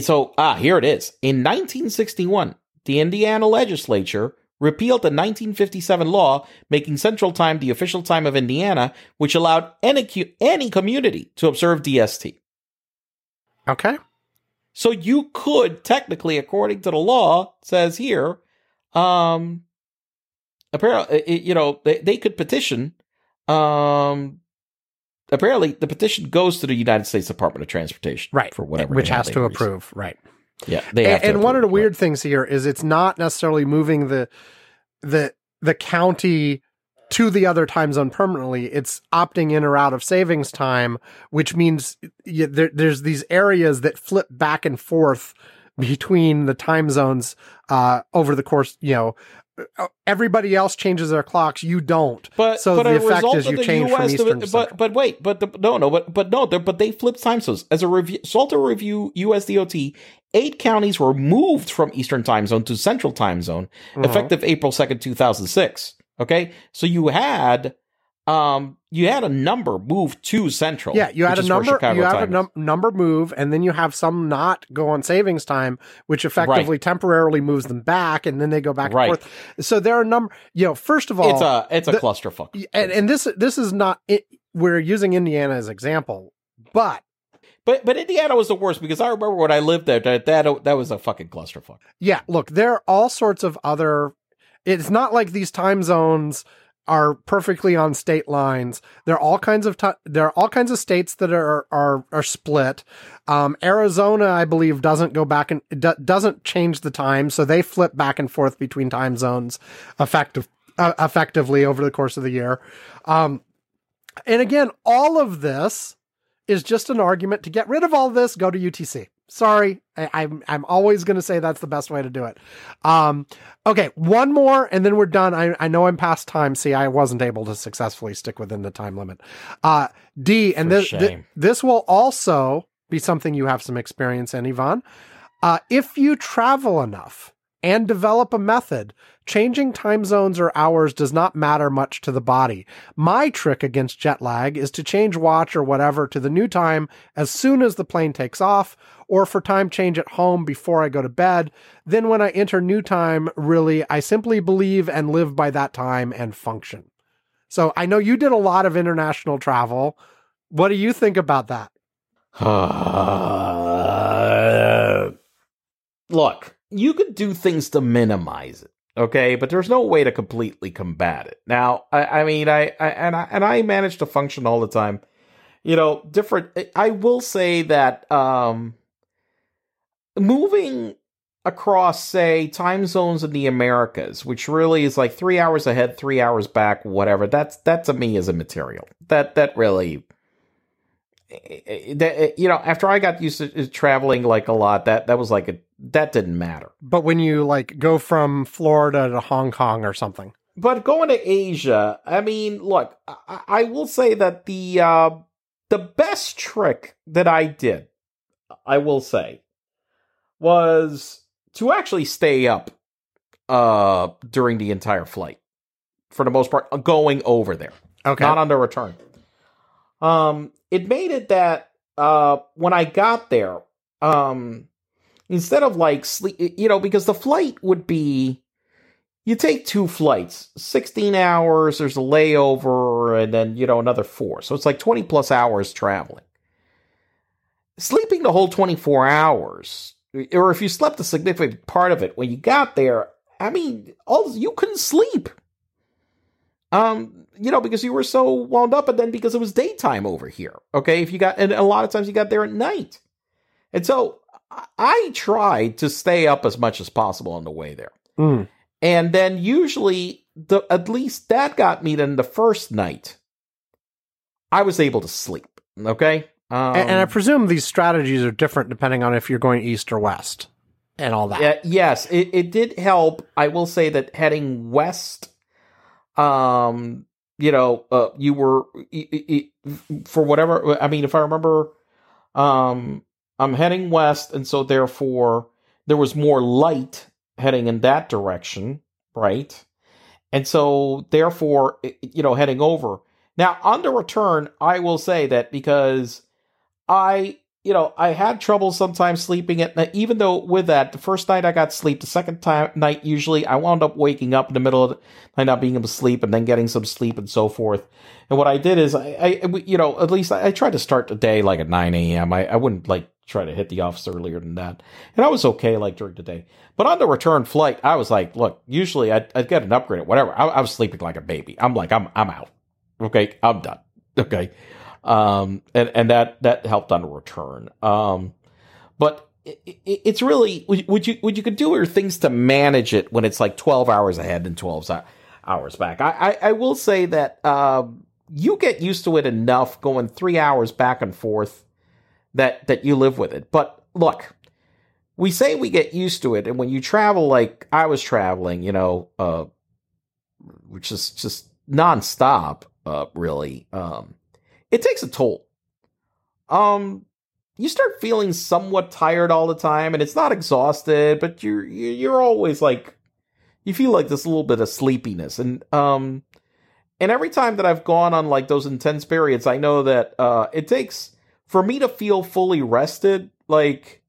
so ah here it is in 1961 the indiana legislature repealed the 1957 law making central time the official time of indiana which allowed any, any community to observe dst
Okay,
so you could technically according to the law says here um apparently it- you know they, they could petition um apparently the petition goes to the united states department of transportation
right,
for whatever
which has to
reason.
approve. Right.
Yeah, they
and, and one of the weird things here is it's not necessarily moving the the the county to the other time zone permanently. It's opting in or out of savings time, which means y there, there's these areas that flip back and forth between the time zones uh, over the course. You know, everybody else changes their clocks. You don't.
But
so
but
the effect is you change
US
from Eastern to
but but wait, but the, no no but but no, but they flipped time zones as a review. Of review USDOT. Eight counties were moved from Eastern Time Zone to Central Time Zone,
Mhm.
effective April second, two thousand six. Okay, so you had um you had a number move to Central.
Yeah, you had a number. You have a num- number move, and then you have some not go on savings time, which effectively temporarily moves them back, and then they go back
Right.
and forth. So there are number. You know, first of all,
It's a it's a
the-
clusterfuck.
and and this this is not. It, we're using Indiana as example, but
But but Indiana was the worst because I remember when I lived there that that, that was a fucking clusterfuck.
yeah, look, there are all sorts of other. It's not like these time zones are perfectly on state lines. There are all kinds of ti there are all kinds of states that are are are split. Um, Arizona, I believe, doesn't go back and do, doesn't change the time, so they flip back and forth between time zones effective uh, effectively over the course of the year. Um, and again, all of this is just an argument to get rid of all this. Go to UTC. Sorry, I, I'm I'm always going to say that's the best way to do it. Um, okay, one more, and then we're done. I I know I'm past time. See, I wasn't able to successfully stick within the time limit. Uh, D, and
For
this thi-
shame.
this will also be something you have some experience in, Ivan. Uh, if you travel enough and develop a method, changing time zones or hours does not matter much to the body. My trick against jet lag is to change watch or whatever to the new time as soon as the plane takes off, or for time change at home before I go to bed. Then when I enter new time, really, I simply believe and live by that time and function. So I know you did a lot of international travel. What do you think about that? (sighs)
look, you could do things to minimize it, okay, but there's no way to completely combat it. Now, I, I mean, I, I and I and I manage to function all the time. You know, different. I will say that um, moving across, say, time zones in the Americas, which really is like three hours ahead, three hours back, whatever. That's that to me is immaterial. That that really eh, eh, eh, that you know after i got used to traveling like a lot that that was like a that didn't matter.
But when you like go from Florida to Hong Kong or something,
but going to asia i mean look i, I will say that the uh the best trick that i did i will say was to actually stay up uh during the entire flight for the most part going over there.
Okay,
not on the return. Um, it made it that uh, when I got there, um, instead of like sleep, you know, because the flight would be, you take two flights, sixteen hours. There's a layover, and then you know another four, so it's like twenty plus hours traveling. Sleeping the whole twenty four hours, or if you slept a significant part of it when you got there, I mean, all you couldn't sleep. Um, you know, because you were so wound up, and then because it was daytime over here. Okay, if you got, and a lot of times you got there at night, and so I- tried to stay up as much as possible on the way there,
Mm.
and then usually the at least that got me. Then the first night, I was able to sleep. Okay, um,
and, and I presume these strategies are different depending on if you're going east or west and all that.
Yeah, yes, it, it did help. I will say that heading west, um, you know, uh, you were i- i- i- for whatever. I mean, if I remember, um, I'm heading west, and so therefore there was more light heading in that direction, right? And so therefore, you know, heading over now on the return, I will say that because I you know, I had trouble sometimes sleeping at night. Even though with that, the first night I got sleep, the second time night usually I wound up waking up in the middle of the night, not being able to sleep, and then getting some sleep and so forth. And what I did is I, I you know, at least I, I tried to start the day like at nine a.m. I, I wouldn't like try to hit the office earlier than that, and I was okay like during the day. But on the return flight, I was like, look, usually I'd, I'd get an upgrade or whatever. I, I was sleeping like a baby. I'm like, I'm I'm out. Okay, I'm done. Okay um, and and that that helped on the return. Um, but it, it, it's really would you would you could do your things to manage it when it's like twelve hours ahead and twelve hours back. I, I I will say that um, you get used to it enough going three hours back and forth that that you live with it. But look. We say we get used to it, and when you travel like I was traveling, you know, uh, which is just nonstop, uh, really, um, it takes a toll. Um, you start feeling somewhat tired all the time, and it's not exhausted, but you're you're always like you feel like this little bit of sleepiness, and um, and every time that I've gone on like those intense periods, I know that uh, it takes for me to feel fully rested, like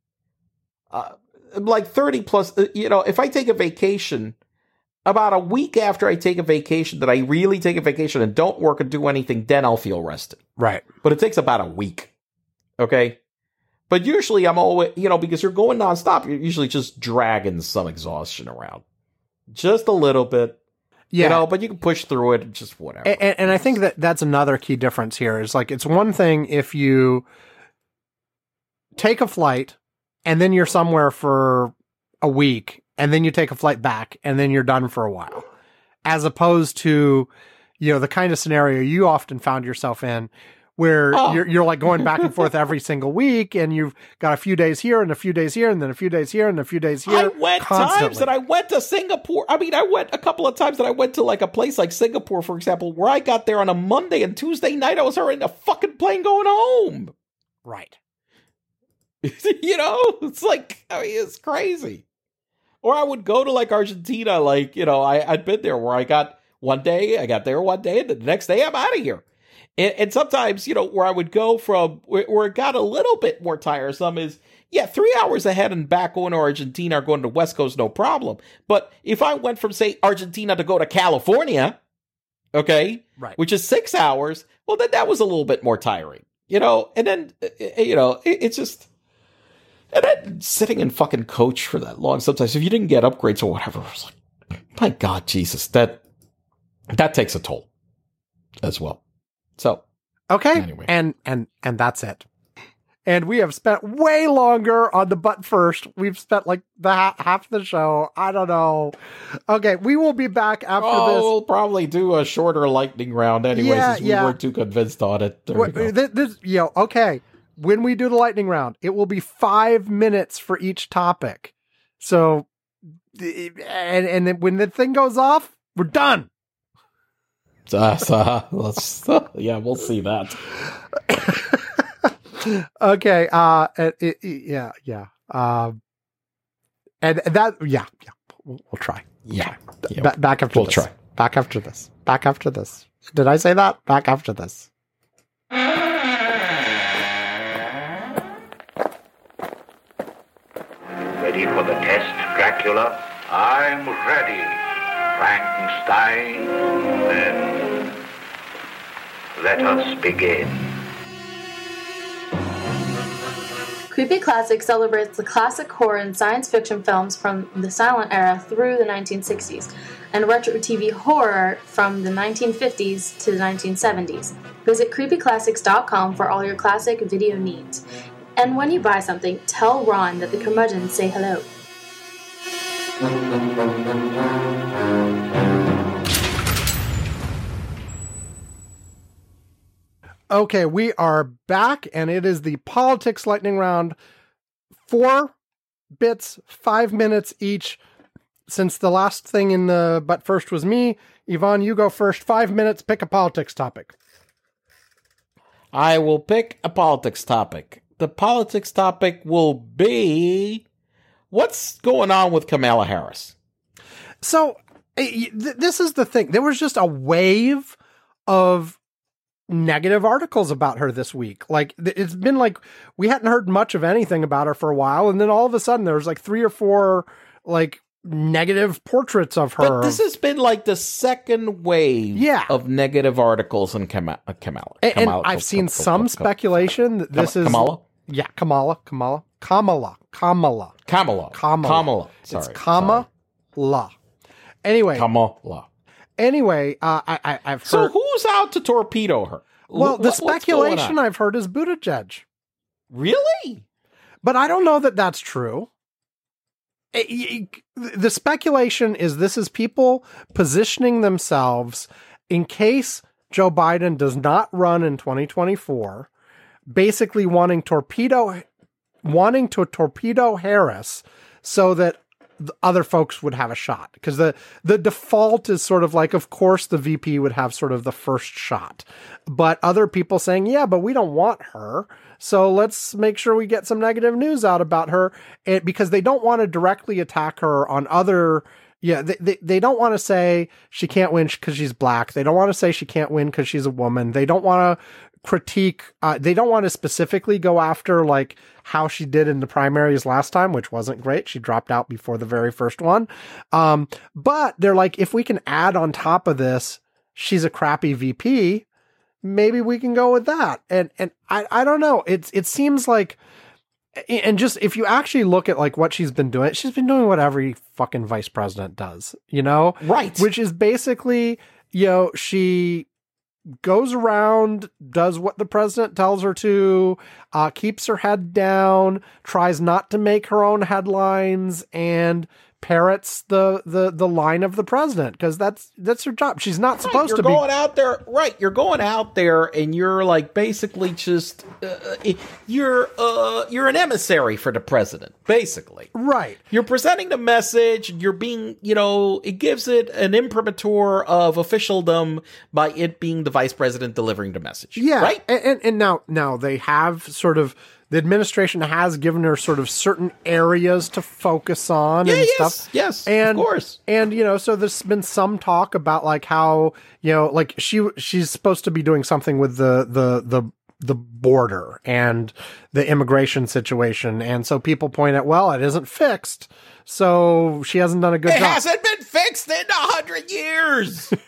uh, like thirty plus. uh, You know, if I take a vacation about a week after I take a vacation, that I really take a vacation and don't work and do anything, then I'll feel rested.
Right.
But it takes about a week. Okay. But usually I'm always, you know, because you're going nonstop, you're usually just dragging some exhaustion around. Just a little bit.
Yeah.
You know, but you can push through it and just whatever.
and, and I think that that's another key difference here is like it's one thing if you take a flight and then you're somewhere for a week and then you take a flight back and then you're done for a while as opposed to you know the kind of scenario you often found yourself in where
Oh.
you're, you're like going back and forth every single week and you've got a few days here and a few days here and then a few days here and a few days here
I went times that I went to Singapore. I mean, I went a couple of times that I went to like a place like Singapore, for example, where I got there on a Monday and Tuesday night I was already in the fucking plane going home.
right (laughs)
you know, it's like I mean, it's crazy. Or I would go to like Argentina, like you know, I I'd been there where I got one day, I got there one day, and the next day I'm out of here. And, and sometimes, you know, where I would go from where, where it got a little bit more tiresome is yeah, three hours ahead and back going to Argentina or going to West Coast, no problem. But if I went from say Argentina to go to California, okay,
right
which is six hours, well, then that was a little bit more tiring, you know. And then, uh, uh, you know, it, it's just, And then sitting in fucking coach for that long, sometimes if you didn't get upgrades or whatever, I was like, my God, Jesus, that that takes a toll as well. So
Okay.
Anyway.
And and and that's it. And we have spent way longer on the butt first. We've spent like the ha- half the show. I don't know. Okay, we will be back after
oh,
this.
we'll probably do a shorter lightning round anyway,
Yeah,
since we
yeah.
weren't too convinced on it. There go.
this, this, you know, okay. When we do the lightning round, it will be five minutes for each topic. So, and and then when the thing goes off, we're done.
Uh, so, let's, (laughs) yeah, we'll see that. (laughs)
okay. Uh, it, it, yeah, yeah. Um, and that, yeah, yeah. We'll, we'll try.
Yeah, yeah.
Ba- back after
we'll
this.
try.
Back after this. Back after this. Did I say that? Back after this.
Ready for the test, Dracula? I'm ready, Frankenstein. Then let us begin.
Creepy Classic celebrates the classic horror and science fiction films from the silent era through the 1960s, and retro TV horror from the 1950s to the 1970s. Visit creepyclassics.com for all your classic video needs. And when you buy something, tell Ron that the curmudgeons say hello.
Okay, we are back, and it is the politics lightning round. Four bits, five minutes each. Since the last thing in the but first was me, Ivan, you go first. Five minutes, pick a politics topic.
I will pick a politics topic. The politics topic will be what's going on with Kamala Harris.
So eh, this is the thing. There was just a wave of negative articles about her this week. Like it's been like we hadn't heard much of anything about her for a while, and then all of a sudden there was like three or four like negative portraits of her.
But this has been like the second wave
Yeah.
of negative articles in Kamala. uh, Kamala.
and, and
Kamala-
I've seen
Kam-
some speculation that this is
Kamala.
Yeah, Kamala, Kamala, Kamala, Kamala.
Kamala.
Kamala.
Kamala. Sorry.
it's Kamala. Anyway,
Kamala.
Anyway, uh, I, I, I've
So
heard.
who's out to torpedo her?
well,
Wh-
the speculation? I've heard is Buttigieg.
Really?
But I don't know that that's true. It- it- the speculation is this is people positioning themselves in case Joe Biden does not run in 2024, basically wanting torpedo wanting to torpedo Harris so that other folks would have a shot. Because the the default is sort of like of course the VP would have sort of the first shot. But other people saying yeah but we don't want her. So let's make sure we get some negative news out about her. And because they don't want to directly attack her on other yeah they, they, they don't want to say she can't win because she's black. They don't want to say she can't win because she's a woman. They don't want to critique uh, they don't want to specifically go after like how she did in the primaries last time which wasn't great. She dropped out before the very first one. Um, but they're like if we can add on top of this she's a crappy vp maybe we can go with that. And and i i don't know. It's it seems like and just if you actually look at like what she's been doing she's been doing what every fucking vice president does you know?
Right.
which is basically you know she goes around does what the president tells her to uh, keeps her head down tries not to make her own headlines and parrots the the the line of the president because that's that's her job she's not supposed to be
going out there, right? You're going out there, and you're like basically just uh, you're uh you're an emissary for the president, basically.
right
You're presenting the message. You're being, you know, it gives it an imprimatur of officialdom by it being the vice president delivering the message.
Yeah,
right.
And, and and now now they have sort of the administration has given her sort of certain areas to focus on
Yeah,
and
yes,
stuff.
yes, of
and
course.
And you know, so there's been some talk about like how you know, like she she's supposed to be doing something with the the the the border and the immigration situation, and so people point out, well, it isn't fixed, so she hasn't done a good
It
job.
It hasn't been fixed in a hundred years. (laughs)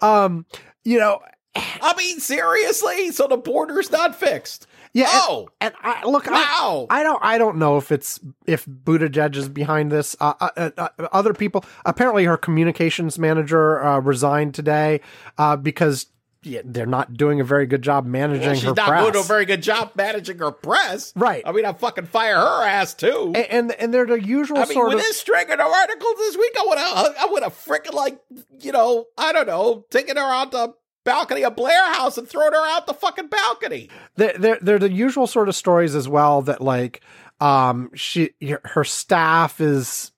Um, you know,
I mean, seriously. So the border's not fixed.
Yeah, and-
Oh,
and, I look, I,
wow.
I don't I don't know if it's if Buttigieg is behind this. Uh, uh, uh, other people apparently her communications manager uh, resigned today uh, because yeah, they're not doing a very good job managing
Well, she's
her
not
press.
doing a very good job managing her press.
Right.
I mean, I fucking fire her ass too.
and, and and they're the usual
I mean, with
of
this string of articles this week, I would have, I would have freaking like, you know, I don't know, taking her out the balcony of Blair House and throwing her out the fucking balcony.
they're, they're they're the usual sort of stories as well that like um she her staff is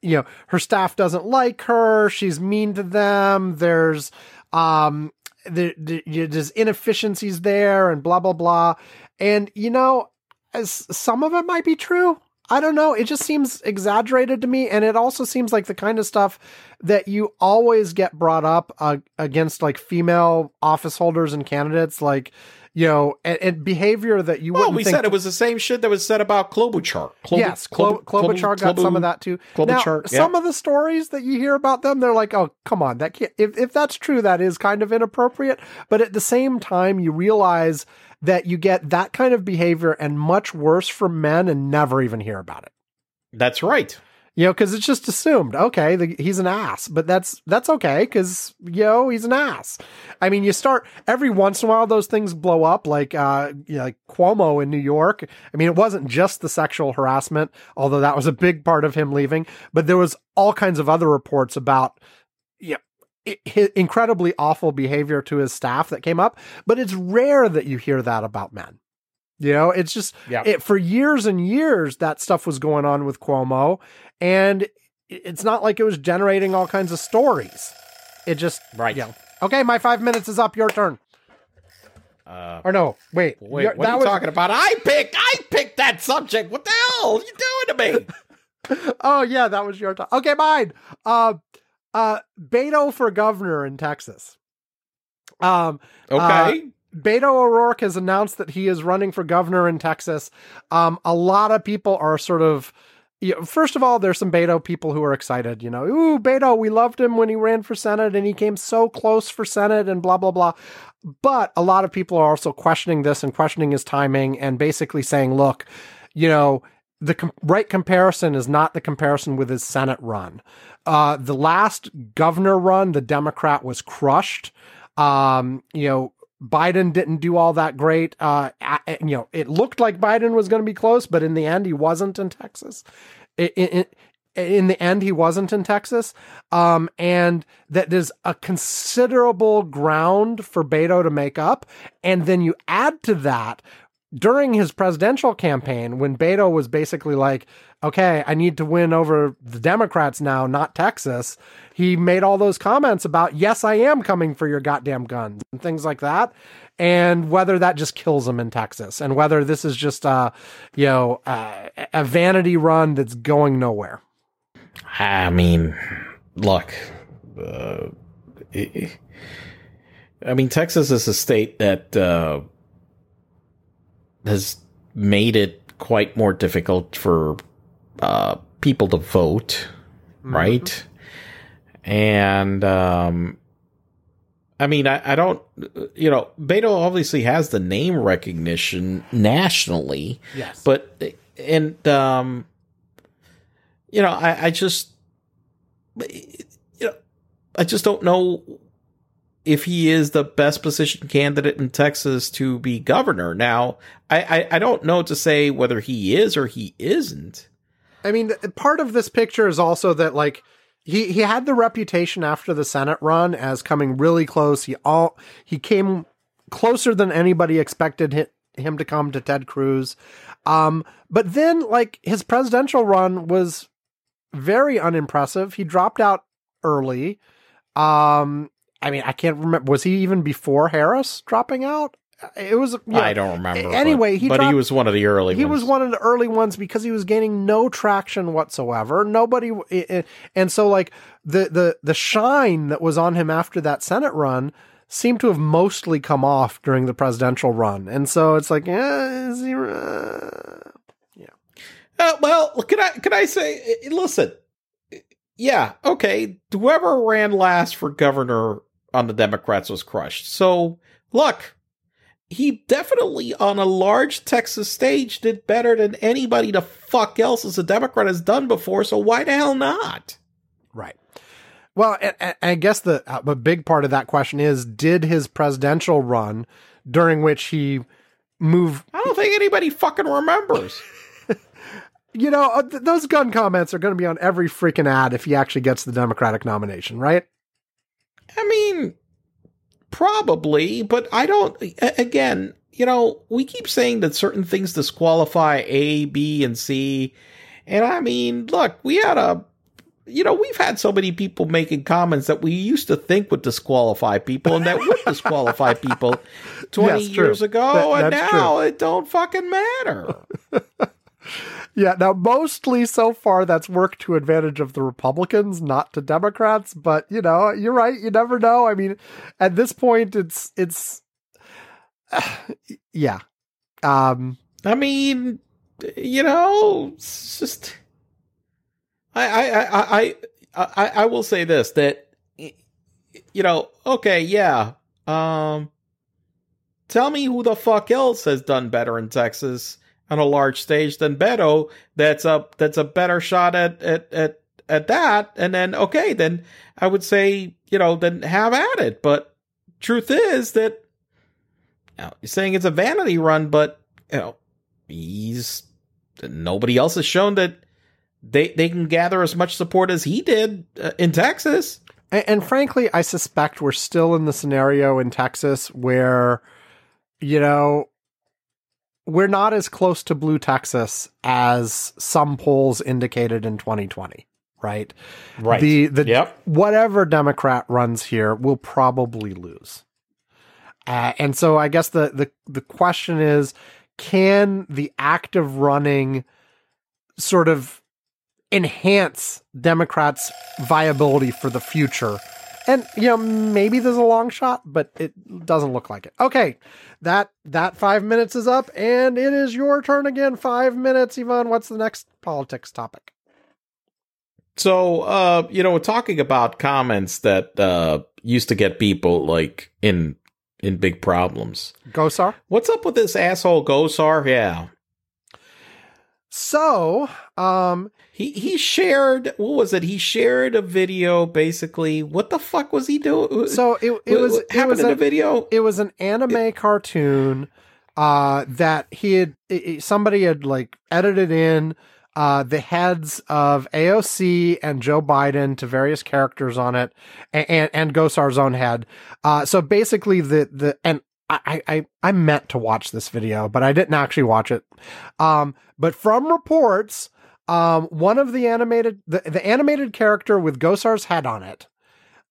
you know her staff doesn't like her. She's mean to them. There's um there- there's inefficiencies there and blah blah blah. And you know as some of it might be true I don't know. It just seems exaggerated to me. And it also seems like the kind of stuff that you always get brought up uh, against like female office holders and candidates, like, you know, and, and behavior that you
Well, we said it was the same shit that was said about Klobuchar. Klobu-
yes, Klo- Klobuchar got some of that too. Now,
Klobuchar, yeah.
some of the stories that you hear about them, they're like, oh, come on, that can't. If if that's true, that is kind of inappropriate. But at the same time, you realize that you get that kind of behavior and much worse from men, and never even hear about it.
That's right.
You know, because it's just assumed, okay, the, he's an ass, but that's that's okay because you know he's an ass. I mean, you start every once in a while those things blow up, like uh, you know, like Cuomo in New York. I mean, it wasn't just the sexual harassment, although that was a big part of him leaving, but there was all kinds of other reports about yeah. i- hi- Incredibly awful behavior to his staff that came up, but it's rare that you hear that about men. You know, it's just
Yeah.
it for years and years that stuff was going on with Cuomo, and it's not like it was generating all kinds of stories. It just
Right.
You know, okay, my five minutes is up. Your turn.
Uh,
Or no, wait.
wait, what are you
was-
talking about? I picked, I picked that subject. What the hell are you doing to me? (laughs)
Oh yeah, that was your time. Okay, mine. Uh, uh, Beto for governor in Texas. Um,
Okay.
Beto O'Rourke has announced that he is running for governor in Texas. Um, a lot of people are sort of, you know, first of all, there's some Beto people who are excited. You know, ooh, Beto, we loved him when he ran for Senate and he came so close for Senate and blah blah blah. But a lot of people are also questioning this and questioning his timing and basically saying, look, you know, the com- right comparison is not the comparison with his Senate run. Uh, the last governor run, the Democrat was crushed. Um, you know, Biden didn't do all that great. Uh, you know, it looked like Biden was going to be close, but in the end, he wasn't in Texas. In, the end, he wasn't in Texas. Um, and that there's a considerable ground for Beto to make up. And then you add to that during his presidential campaign, when Beto was basically like, okay, I need to win over the Democrats now, not Texas, he made all those comments about, yes, I am coming for your goddamn guns and things like that. And whether that just kills him in Texas and whether this is just a, you know, a, vanity run that's going nowhere.
I mean, look, uh, I mean, Texas is a state that uh, has made it quite more difficult for uh, people to vote, right? And um, I mean, I, I don't, you know, Beto obviously has the name recognition nationally,
Yes.
but and um, you know, I, I just, you know, I just don't know if he is the best positioned candidate in Texas to be governor. Now, I, I, I don't know to say whether he is or he isn't.
I mean, part of this picture is also that like he he had the reputation after the Senate run as coming really close. He all he came closer than anybody expected hi- him to come to Ted Cruz. Um, but then like his presidential run was very unimpressive. He dropped out early. Um, I mean, I can't remember. Was he even before Harris dropping out? It was. you know,
I don't remember.
Anyway,
but,
he
but he was one of the early. Ones.
He
ones.
was one of the early ones because he was gaining no traction whatsoever. Nobody, and so like the the the shine that was on him after that Senate run seemed to have mostly come off during the presidential run, and so it's like, eh, is he? Uh...
Uh, well, can I can I say? Listen, yeah, okay. Whoever ran last for governor on the Democrats was crushed. So look, he definitely on a large Texas stage did better than anybody the fuck else as a Democrat has done before. So why the hell not?
Right. Well, and, I guess the uh, a big part of that question is: Did his presidential run, during which he moved,
I don't think anybody fucking remembers. (laughs)
you know, uh, th- those gun comments are going to be on every freaking ad if he actually gets the Democratic nomination, right?
I mean, probably, but I don't. Again, you know, we keep saying that certain things disqualify A, B, and C. And I mean, look, we had a, you know, we've had so many people making comments that we used to think would disqualify people and that would disqualify people (laughs) 20
Yes,
years ago.
That-
and now it don't fucking matter. (laughs)
Yeah. Now, mostly so far, that's worked to advantage of the Republicans, not to Democrats. But you know, you're right. You never know. I mean, at this point, it's it's, (sighs) yeah. Um.
I mean, you know, it's just I I I I I, I will say this that you know, okay, yeah. Um tell me who the fuck else has done better in Texas on a large stage than Beto that's a that's a better shot at at at at that and then okay, then I would say, you know, then have at it. But truth is that you know, you're saying it's a vanity run, but you know, he's nobody else has shown that they they can gather as much support as he did uh, in Texas.
And, and frankly, I suspect we're still in the scenario in Texas where, you know, we're not as close to blue Texas as some polls indicated in 2020, right?
Right.
The the
Yep.
whatever Democrat runs here will probably lose. Uh, and so I guess the, the the question is can the act of running sort of enhance Democrats' viability for the future? And you know, maybe there's a long shot, but it doesn't look like it. Okay, that that five minutes is up, and it is your turn again. Five minutes, Ivan. What's the next politics topic?
So, uh, you know, we're talking about comments that uh used to get people like in in big problems.
Gosar.
What's up with this asshole Gosar? Yeah.
So, um,
He he shared what was it? He shared a video basically. What the fuck was he doing?
so it, it
What-
was
what
it
happened
was
in
a,
video.
it was an anime cartoon uh that he had it- it- somebody had like edited in uh the heads of AOC and Joe Biden to various characters on it and and, and Gosar's own head. Uh so basically the the and I, I I meant to watch this video, but I didn't actually watch it. Um, but from reports, um, one of the animated the, the animated character with Gosar's head on it,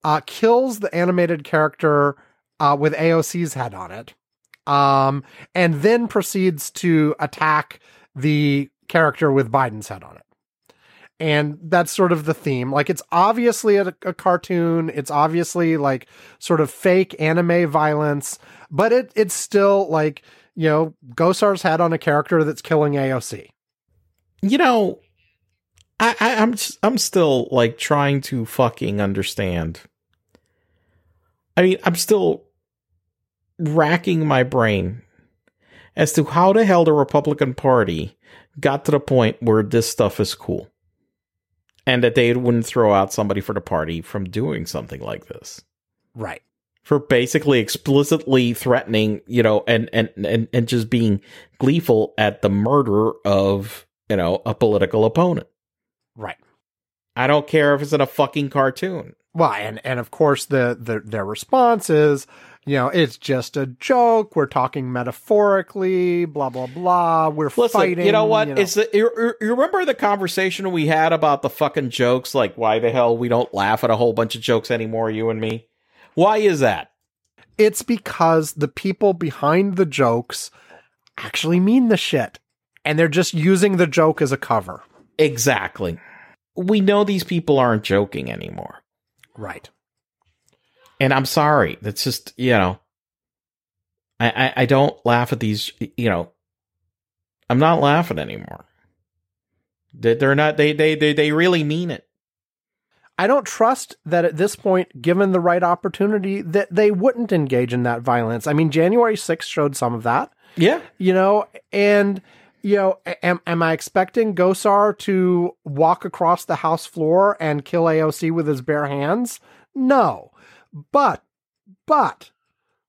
uh, kills the animated character uh, with AOC's head on it, um, and then proceeds to attack the character with Biden's head on it. And that's sort of the theme. Like it's obviously a, a cartoon. It's obviously like sort of fake anime violence, but it it's still like you know Gosar's head on a character that's killing AOC.
you know, I, I I'm s- I'm still like trying to fucking understand. I mean, I'm still racking my brain as to how the hell the Republican Party got to the point where this stuff is cool, and that they wouldn't throw out somebody for the party from doing something like this
Right.
for basically explicitly threatening, you know, and and and and just being gleeful at the murder of, you know, a political opponent.
Right.
I don't care if it's in a fucking cartoon.
Well, and and of course the, the their response is, you know, it's just a joke. We're talking metaphorically. Blah blah blah. We're
Listen,
fighting.
you know what?
know.
It's the, you, you- you remember the conversation we had about the fucking jokes? Like, why the hell we don't laugh at a whole bunch of jokes anymore, you and me? Why is that?
it's because the people behind the jokes actually mean the shit, and they're just using the joke as a cover.
Exactly. We know these people aren't joking anymore.
Right.
and I'm sorry. That's just you know, I, I I don't laugh at these. You know, I'm not laughing anymore. They- They're not. They they they they really mean it.
I don't trust that at this point, given the right opportunity, that they wouldn't engage in that violence. I mean, January 6th showed some of that,
Yeah.
you know, and you know, am am I expecting Gosar to walk across the house floor and kill AOC with his bare hands? No. But but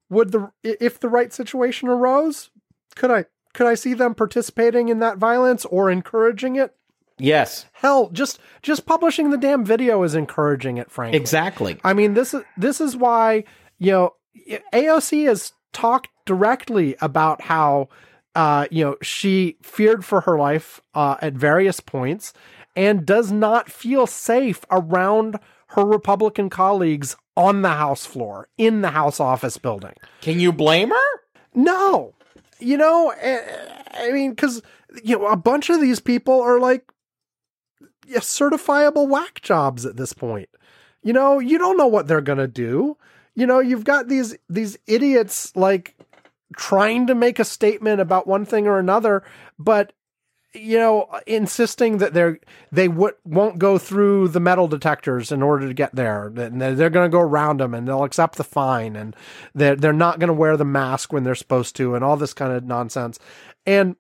would the if the right situation arose, could I could I see them participating in that violence or encouraging it?
Yes.
Hell, just just publishing the damn video is encouraging it, frankly.
Exactly.
I mean, this is this is why you know AOC has talked directly about how uh, you know she feared for her life uh, at various points and does not feel safe around her Republican colleagues on the House floor in the House office building.
Can you blame her?
No, you know, eh, I mean, because you know a bunch of these people are like certifiable whack jobs at this point. You know, you don't know what they're gonna do. You know, you've got these these idiots like trying to make a statement about one thing or another, but you know, insisting that they're they would won't go through the metal detectors in order to get there. And they're, they're going to go around them, and they'll accept the fine, and they're they're not going to wear the mask when they're supposed to, and all this kind of nonsense. And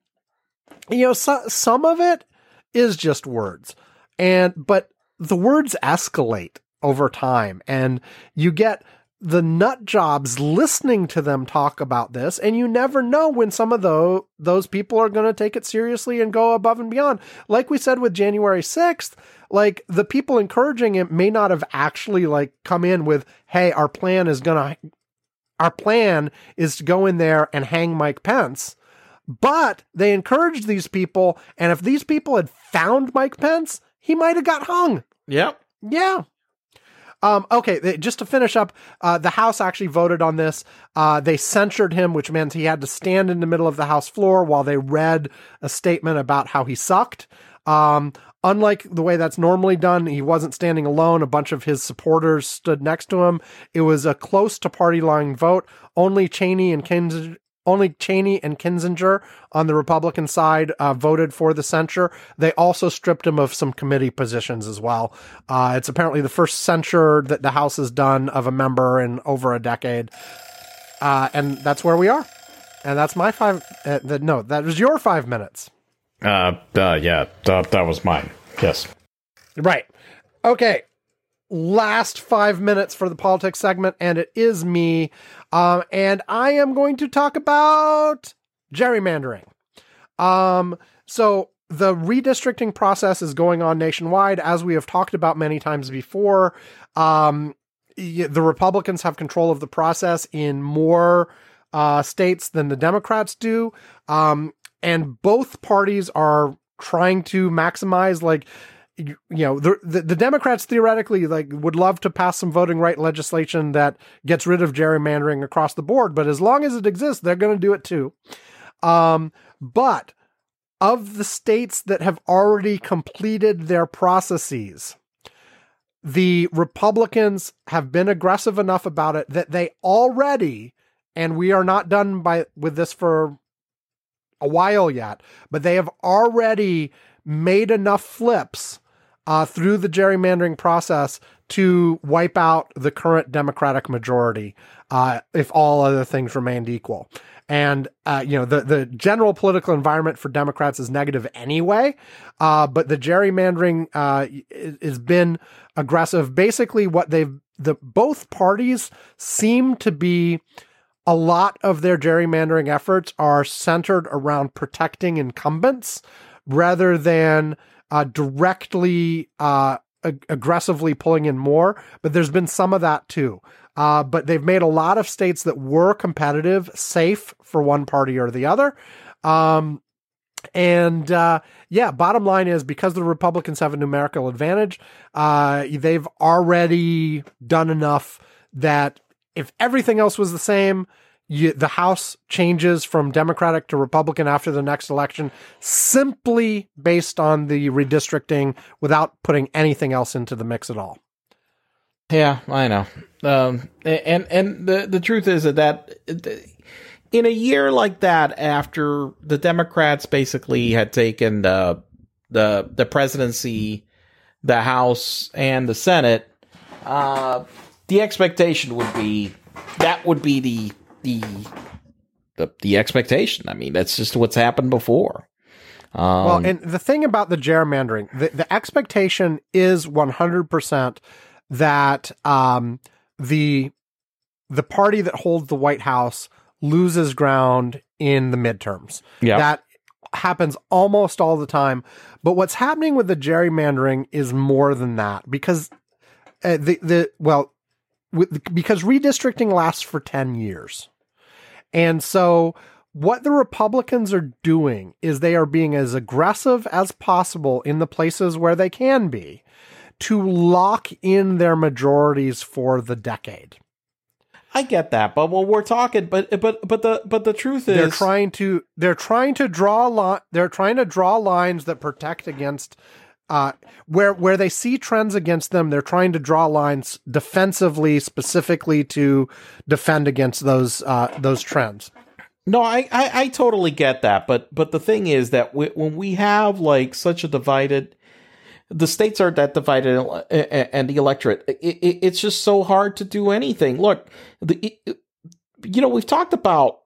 you know, so, some of it is just words, and but the words escalate over time, and you get the nut jobs listening to them talk about this and you never know when some of those those people are going to take it seriously and go above and beyond like we said with January 6th like the people encouraging it may not have actually like come in with hey our plan is going to our plan is to go in there and hang Mike Pence but they encouraged these people and if these people had found Mike Pence he might have got hung
Yep.
yeah. Um, okay, th- just to finish up, uh, the House actually voted on this. Uh, they censured him, which meant he had to stand in the middle of the House floor while they read a statement about how he sucked. Um, unlike the way that's normally done, he wasn't standing alone. A bunch of his supporters stood next to him. It was a close to party line vote. Only Cheney and Kinzinger, only Cheney and Kinzinger on the Republican side uh, voted for the censure. They also stripped him of some committee positions as well. Uh, it's apparently the first censure that the House has done of a member in over a decade. Uh, and that's where we are. And that's my five. Uh, the, no, that was your five minutes.
Uh, uh yeah, that, that was mine. Yes.
Right. Okay. Last five minutes for the politics segment, and it is me. Um, and I am going to talk about gerrymandering. Um, so the redistricting process is going on nationwide, as we have talked about many times before. Um, the Republicans have control of the process in more uh, states than the Democrats do. Um, and both parties are trying to maximize like you know the, the the Democrats theoretically like would love to pass some voting right legislation that gets rid of gerrymandering across the board, but as long as it exists, they're going to do it too. Um, but of the states that have already completed their processes, the Republicans have been aggressive enough about it that they already, and we are not done by with this for a while yet, but they have already made enough flips uh, through the gerrymandering process to wipe out the current Democratic majority uh, if all other things remained equal. And uh, you know the the general political environment for Democrats is negative anyway, uh, but the gerrymandering uh, has been aggressive. Basically, what they've the both parties seem to be a lot of their gerrymandering efforts are centered around protecting incumbents rather than uh, directly uh, ag- aggressively pulling in more. But there's been some of that too. Uh, but they've made a lot of states that were competitive safe for one party or the other. Um, and uh, yeah, bottom line is because the Republicans have a numerical advantage, uh, they've already done enough that if everything else was the same, you, the House changes from Democratic to Republican after the next election simply based on the redistricting without putting anything else into the mix at all.
Yeah, I know. Um, and and the the truth is that that in a year like that, after the Democrats basically had taken the the the presidency the House and the Senate, uh, the expectation would be that would be the the the, the expectation. I mean, that's just what's happened before. Um,
Well, and the thing about the gerrymandering, the, the expectation is 100% that um, the the party that holds the White House loses ground in the midterms.
yeah,
That happens almost all the time. But what's happening with the gerrymandering is more than that because uh, the the well, because redistricting lasts for ten years, and so what the Republicans are doing is they are being as aggressive as possible in the places where they can be to lock in their majorities for the decade.
I get that, but well, we're talking, but but but the but the truth is,
they're trying to they're trying to draw li- they're trying to draw lines that protect against uh where where they see trends against them they're trying to draw lines defensively specifically to defend against those uh those trends
No, I, I, I totally get that, but but the thing is that we, when we have like such a divided, the states are that divided, uh, and the electorate, it, it, it's just so hard to do anything. Look, the you know we've talked about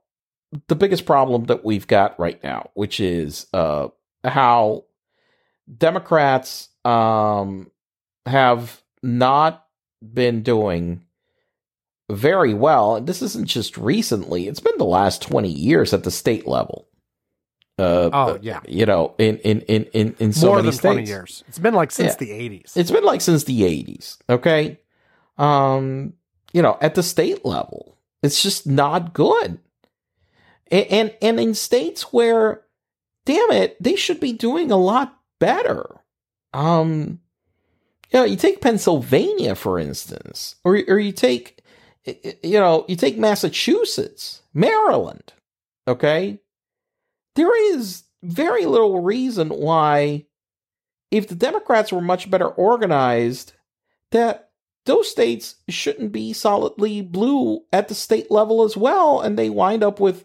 the biggest problem that we've got right now, which is uh how Democrats um have not been doing very well. And this isn't just recently, it's been the last 20 years at the state level. Uh,
Oh, yeah.
You know, in, in, in, in, in so
more
many
than
states.
20 years it's been like since
Yeah.
the 80s
It's been like since the 80s. Okay. Um, you know, at the state level, it's just not good. And, and, and in states where, damn it, they should be doing a lot better. Um, you know, you take Pennsylvania, for instance, or, or you take, you know, you take Massachusetts, Maryland. Okay. There is very little reason why if the Democrats were much better organized, that those states shouldn't be solidly blue at the state level as well, and they wind up with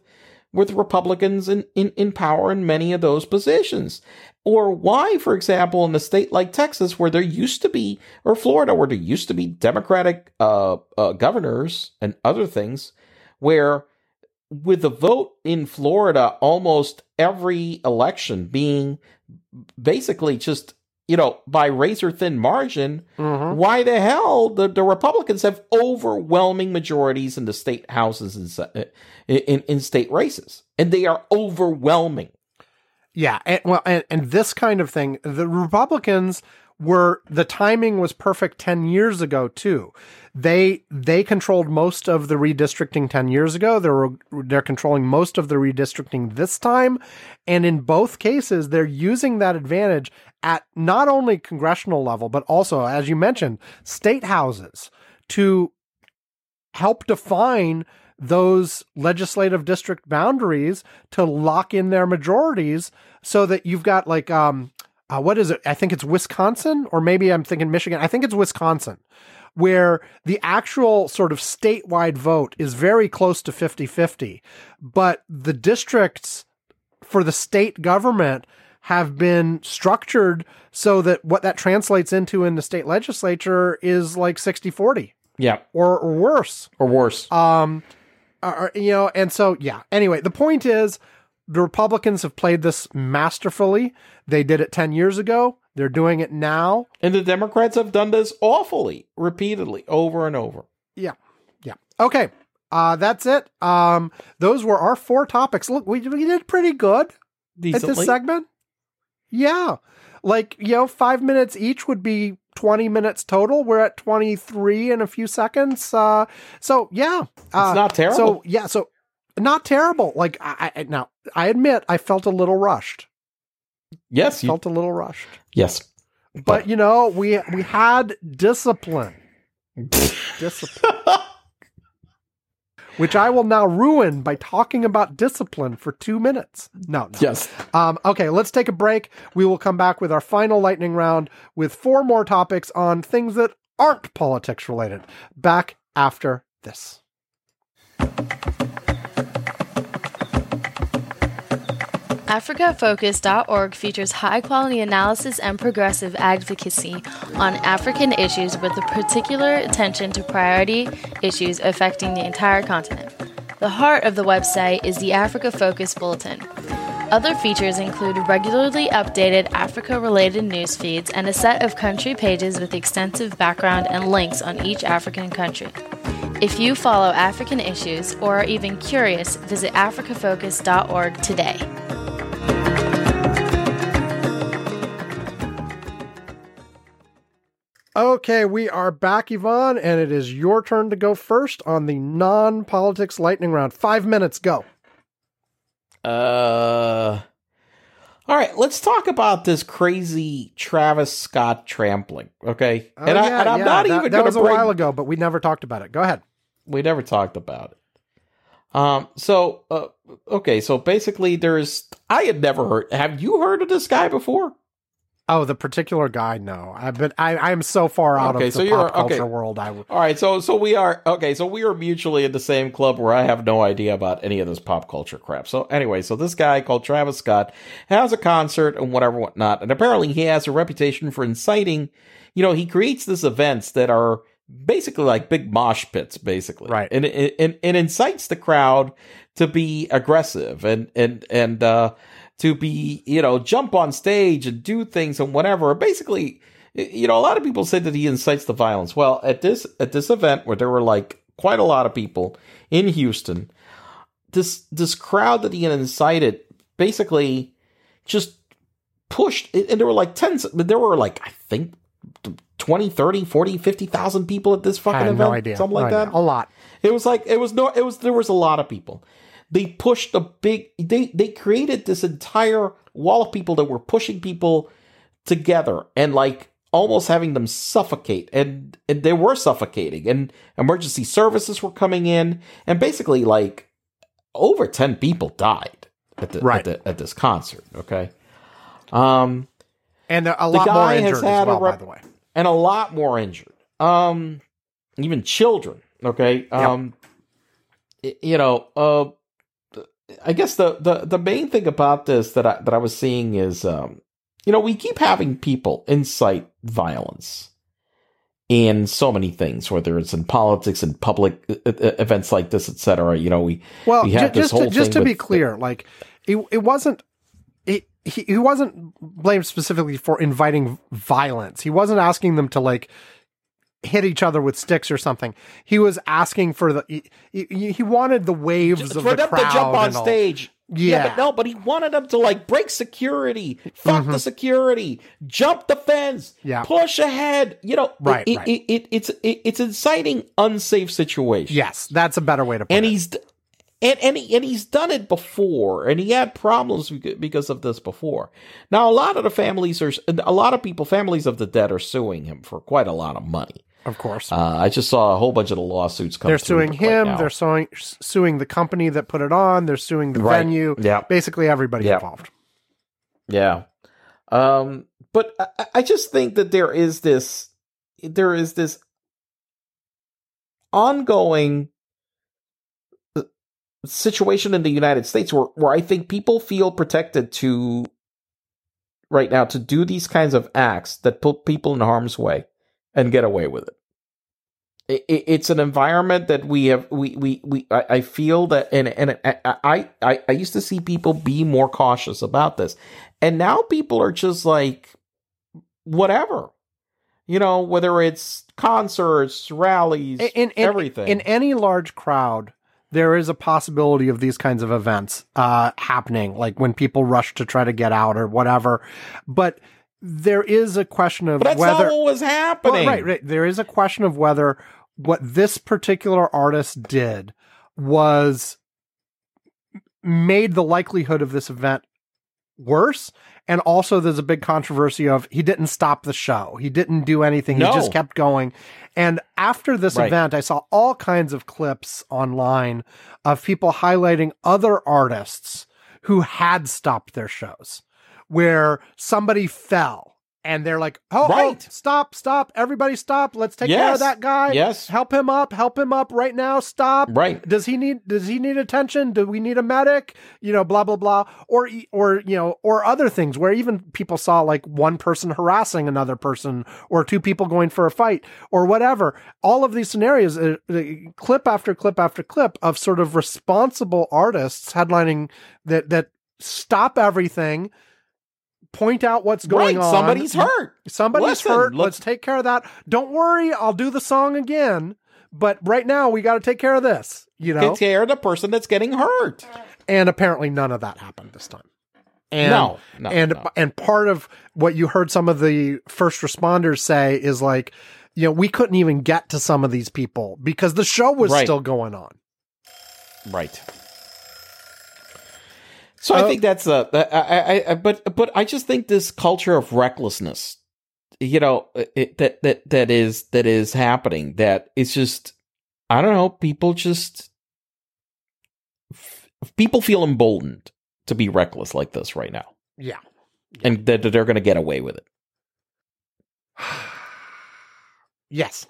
with Republicans in, in, in power in many of those positions. Or why, for example, in a state like Texas, where there used to be, or Florida, where there used to be Democratic uh, uh, governors and other things, where with the vote in Florida, almost every election being basically just you know by razor thin margin
Mhm.
why the hell the, the republicans have overwhelming majorities in the state houses and se- in, in state races and they are overwhelming
Yeah, and, well, and, and this kind of thing, the Republicans were the timing was perfect ten years ago too. They they controlled most of the redistricting ten years ago. They're they're controlling most of the redistricting this time, and in both cases, they're using that advantage at not only congressional level but also, as you mentioned, state houses to help define those legislative district boundaries to lock in their majorities so that you've got like um uh, what is it? I think it's wisconsin or maybe i'm thinking michigan. I think it's wisconsin where the actual sort of statewide vote is very close to 50-50 but the districts for the state government have been structured so that what that translates into in the state legislature is like 60-40
yeah.
Or, or worse.
Or worse.
Um, uh, you know, and so yeah. Anyway, the point is, the Republicans have played this masterfully. They did it ten years ago. They're doing it now.
and the democrats have done this awfully repeatedly over and over
Yeah, yeah. Okay, uh, that's it. Um, those were our four topics. Look, we we did pretty good at this segment. Yeah, like you know, five minutes each would be. 20 minutes total. We're at 23 in a few seconds. Uh, so yeah, uh,
it's not terrible
So yeah, so not terrible. Like I, I now I admit I felt a little rushed.
yes you,
Felt a little rushed.
yes
But you know, we we had discipline. (laughs) discipline. Which I will now ruin by talking about discipline for two minutes. No, no.
yes
Um, okay, let's take a break. We will come back with our final lightning round with four more topics on things that aren't politics related. Back after this.
AfricaFocus.org features high quality analysis and progressive advocacy on African issues with a particular attention to priority issues affecting the entire continent. The heart of the website is the Africa Focus Bulletin. Other features include regularly updated Africa related news feeds and a set of country pages with extensive background and links on each African country. If you follow African issues or are even curious, visit africafocus.org today.
Okay, we are back, Ivan, and it is your turn to go first on the non politics lightning round. Five minutes, go.
Uh, all right, let's talk about this crazy Travis Scott trampling. Okay,
Oh,
and, I,
yeah,
and I'm
yeah,
not
that,
even
that was a
bring.
while ago, but we never talked about it. Go ahead.
We never talked about it. Um. So, uh, okay. So basically, there's. I had never heard. Have you heard of this guy before?
Oh, the particular guy, no. I've been I I'm so far out
Okay,
of
so
the pop culture
okay.
world. I would
All right. So, so we are okay. So we are mutually in the same club where I have no idea about any of this pop culture crap. So anyway, so this guy called Travis Scott has a concert and whatever, whatnot, and apparently he has a reputation for inciting. You know, he creates these events that are basically like big mosh pits, basically,
Right.
And it, it, it incites the crowd to be aggressive and and and uh, to be you know jump on stage and do things and whatever. Basically, you know, a lot of people say that he incites the violence. Well, at this at this event where there were like quite a lot of people in Houston, this this crowd that he had incited basically just pushed and there were like tens there were like I think 20, 30, 40, 50,000 people at this fucking event.
no idea.
Something
No
like
idea.
that.
A lot.
It was like it was no it was there was a lot of people. They pushed a big they they created this entire wall of people that were pushing people together and like almost having them suffocate and, and they were suffocating and emergency services were coming in and basically like over 10 people died at the,
Right.
at, the, at this concert okay um
And a lot more injured as well, by the way.
and a lot more injured. Um, even children. Okay. Um, y- you know, uh, I guess the, the, the main thing about this that I, that I was seeing is, um, you know, we keep having people incite violence in so many things, whether it's in politics and public events like this, et cetera. You know, we,
Well,
we have this
just
whole
to, just to be clear, like it, it wasn't it he, he wasn't blamed specifically for inviting violence. He wasn't asking them to like hit each other with sticks or something. He was asking for the he, he, he wanted the waves of
for
the
them
crowd
to jump on stage.
Yeah.
but no, but he wanted them to like break security, fuck the security, jump the fence,
Mm-hmm. Yeah.
push ahead. You know,
Right,
It,
right.
It, it, it's it, it's inciting unsafe situations.
Yes, that's a better way to put
and
it.
he's d- and and he, and he's done it before, and he had problems because of this before. Now, a lot of the families are a lot of people, families of the dead, are suing him for quite a lot of money.
Of course.
Uh, I just saw a whole bunch of the lawsuits come.
they're suing
right
him.
now.
they're suing suing the company that put it on. They're suing the
Right.
venue.
Yeah.
Basically, everybody
Yeah.
involved.
Yeah. Um, but I, I just think that there is this there is this ongoing uh, situation in the United States where, where I think people feel protected to right now to do these kinds of acts that put people in harm's way and get away with it. I- I- It's an environment that we have. We we we. I I feel that, and and I I I used to see people be more cautious about this, and now people are just like, whatever, you know, whether it's concerts, rallies,
In, in, in-
everything.
in any large crowd, there is a possibility of these kinds of events uh, happening, like when people rush to try to get out or whatever. But there is a question of
but that's
whether.
not what was
Well,
happening.
right, right. There is a question of whether what this particular artist did was made the likelihood of this event worse. And also, there's a big controversy of he didn't stop the show. He didn't do anything.
No.
He just kept going. And after this
Right.
event, I saw all kinds of clips online of people highlighting other artists who had stopped their shows where somebody fell and they're like, "Oh, oh,
Right.
stop, stop, everybody, stop! Let's take care of that guy.
Yes.
help him up, help him up right now. Stop.
Right.
Does he need Does he need attention? Do we need a medic? You know, blah blah blah, or or you know, or other things where even people saw like one person harassing another person, or two people going for a fight, or whatever. All of these scenarios, uh, uh, clip after clip after clip of sort of responsible artists headlining that that stop everything. Point out what's going
right.
on.
Somebody's hurt.
Somebody's
Listen,
hurt.
let's-
Let's take care of that. Don't worry, I'll do the song again. But right now, we got to take care of this. You know,
Take care of the person that's getting hurt.
and apparently none of that happened this time. And,
no, no,
and
no.
and part of what you heard some of the first responders say is like, you know, we couldn't even get to some of these people because the show was
Right.
still going on.
Right. So
Uh,
I think that's a. I, I, I, but but I just think this culture of recklessness, you know, it, that that that is that is happening. That it's just, I don't know. People just, f- people feel emboldened to be reckless like this right now,
Yeah.
and that that they're going to get away with it. (sighs)
Yes.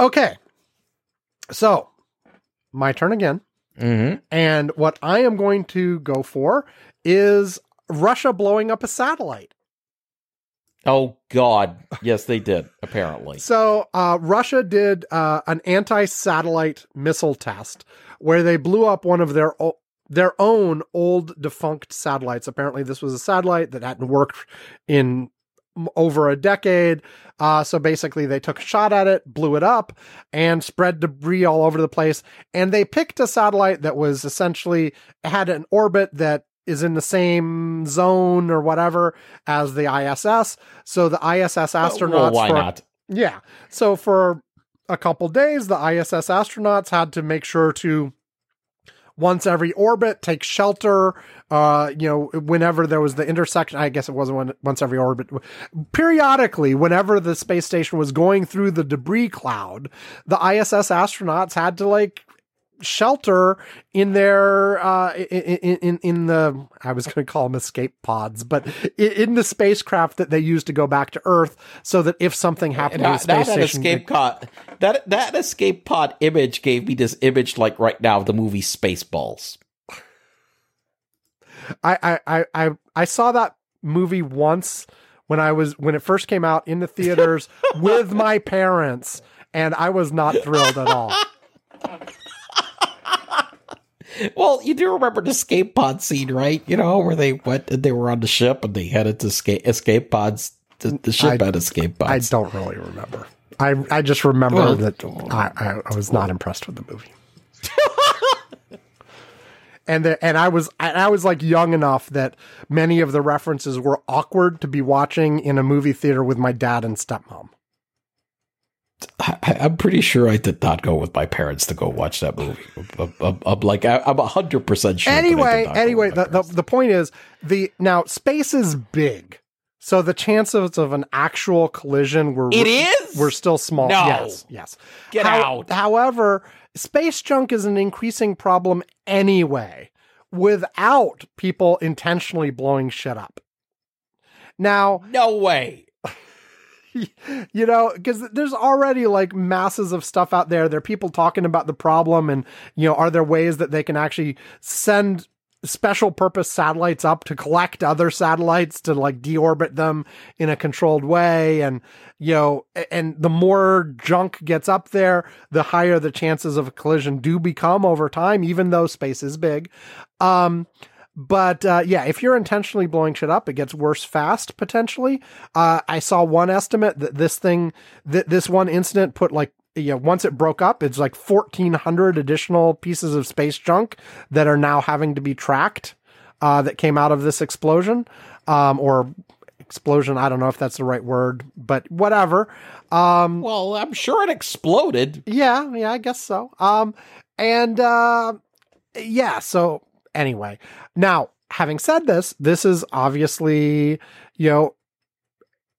Okay. So, my turn again.
Mm-hmm.
And what I am going to go for is Russia blowing up a satellite.
Oh God, yes, they did. Apparently,
So, uh, Russia did uh, an anti-satellite missile test where they blew up one of their o- their own old defunct satellites. Apparently, this was a satellite that hadn't worked in over a decade. Uh, so basically, they took a shot at it, blew it up, and spread debris all over the place. And they picked a satellite that was essentially had an orbit that is in the same zone or whatever as the ISS. So the ISS astronauts
well, why
for
not?
yeah. So for a couple days, the ISS astronauts had to make sure to once every orbit take shelter. Uh, you know, whenever there was the intersection, I guess it wasn't one, once every orbit. Periodically, whenever the space station was going through the debris cloud, the ISS astronauts had to like shelter in their uh in in in the I was going to call them escape pods but in, in the spacecraft that they used to go back to earth so that if something happened to the space
that,
station
escape pod that that escape pod image gave me this image like right now of the movie Spaceballs.
I, I I I I saw that movie once when I was when it first came out in the theaters (laughs) with my parents and I was not thrilled at all. (laughs)
Well, you do remember the escape pod scene, right? You know where they went and they were on the ship and they headed to escape escape pods. The, the ship
I-
had escape pods.
I don't really remember. I I just remember
Well-
that I, I I was not impressed with the movie. (laughs) and the, and I was and I was like young enough that many of the references were awkward to be watching in a movie theater with my dad and stepmom.
I, I'm pretty sure I did not go with my parents to go watch that movie. I'm, I'm- I'm like I, I'm hundred percent sure. that I did
anyway, anyway, the, the the point is the now space is big, so the chances of an actual collision were
It is?
were still small.
No.
Yes, yes.
Get out.
However, space junk is an increasing problem anyway, without people intentionally blowing shit up. Now,
no way. (laughs)
you know, because there's already like masses of stuff out there. There are people talking about the problem, and you know, are there ways that they can actually send special purpose satellites up to collect other satellites to like deorbit them in a controlled way and you know and the more junk gets up there the higher the chances of a collision do become over time even though space is big um but uh, yeah, if you're intentionally blowing shit up, it gets worse fast potentially. Uh, I saw one estimate that this thing, that this one incident put like, you know, once it broke up, it's like 1,400 additional pieces of space junk that are now having to be tracked uh, that came out of this explosion um, or explosion. I don't know if that's the right word, but whatever. Um,
Well, I'm sure it exploded.
yeah, yeah, I guess so. Um, and uh, yeah, so anyway, now having said this, this is obviously you know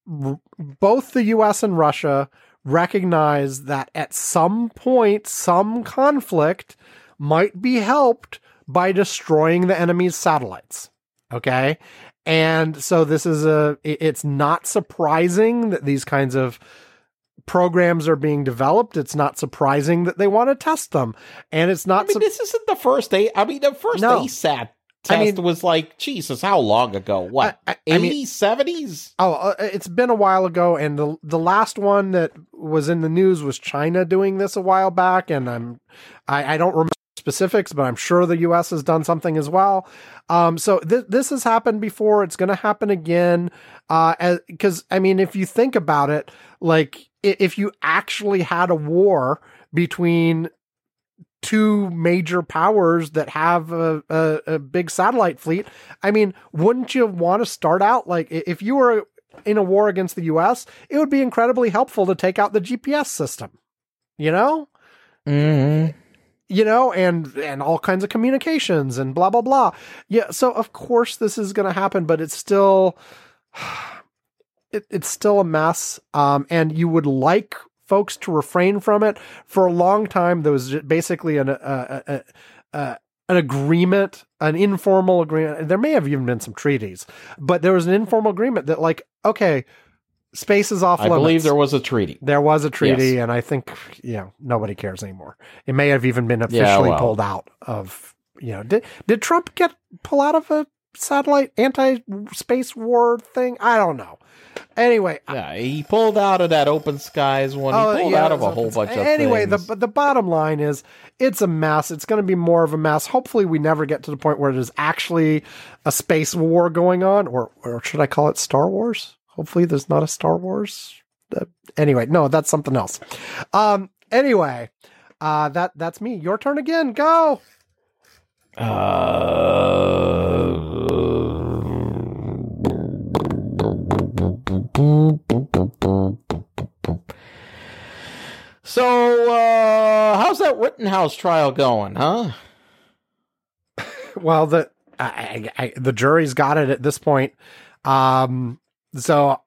r- both the U.S. and Russia recognize that at some point, some conflict might be helped by destroying the enemy's satellites. Okay. And so this is a, it's not surprising that these kinds of programs are being developed. It's not surprising that they want to test them. And it's not.
I mean,
sup-
this isn't the first A. I mean, the first
No.
ASAT test
I mean-
was like, Jesus, how long ago? What?
I- I- I mean-
70s?
Oh, uh, it's been a while ago, and the the last one that was in the news was China doing this a while back, and I'm I, I don't remember specifics, but I'm sure the U.S. has done something as well. Um, so th- this has happened before. It's going to happen again. Uh, because I mean, if you think about it, like if you actually had a war between two major powers that have a, a, a big satellite fleet. I mean, wouldn't you want to start out like if you were in a war against the US, it would be incredibly helpful to take out the GPS system. You know?
Mm-hmm.
You know, and and all kinds of communications and blah blah blah. Yeah, so of course this is going to happen, but it's still it, it's still a mess. Um, and you would like folks to refrain from it. For a long time, there was basically an a, a, a, an agreement, an informal agreement. There may have even been some treaties, but there was an informal agreement that, like, okay, space is off limits.
I
limits.
believe there was a treaty.
There was a treaty,
Yes.
and I think you know nobody cares anymore. It may have even been officially
Yeah, well.
pulled out of you know. Did did Trump get pull out of a satellite anti space war thing? I don't know. Anyway,
Yeah, he pulled out of that open skies one.
Oh,
he pulled
yeah,
out of a whole bunch of
anyway
things.
the the bottom line is it's a mess it's going to be more of a mess hopefully we never get to the point where there's actually a space war going on or or should i call it star wars hopefully there's not a star wars Uh, anyway no that's something else um anyway uh that that's me your turn again go
so, uh, how's that Rittenhouse trial going, huh?
well the I, I, I, the jury's got it at this point um so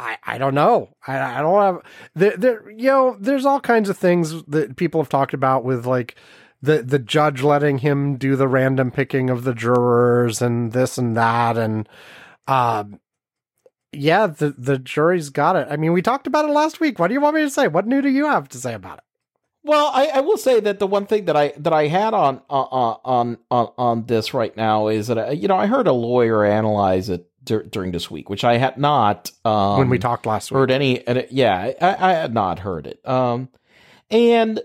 I, I don't know. I, I don't have there, there. You know, there's all kinds of things that people have talked about with like the the judge letting him do the random picking of the jurors and this and that and um yeah the the jury's got it. I mean, we talked about it last week. What do you want me to say? What new do you have to say about it?
Well, I, I will say that the one thing that I that I had on uh, on on on this right now is that uh, you know I heard a lawyer analyze it dur- during this week, which I had not um,
when we talked last week.
heard any. Yeah, I, I had not heard it. Um, and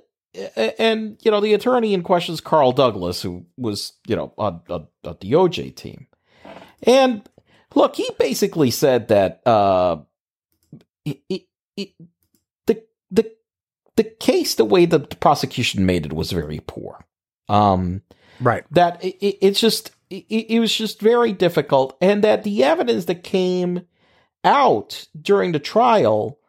and you know the attorney in question is Carl Douglas, who was you know on, on, on the OJ team, and look, he basically said that uh, it, it, it, the the the case, the way the prosecution made it was very poor. Um,
Right.
that it, it, it's just it, it was just very difficult, and that the evidence that came out during the trial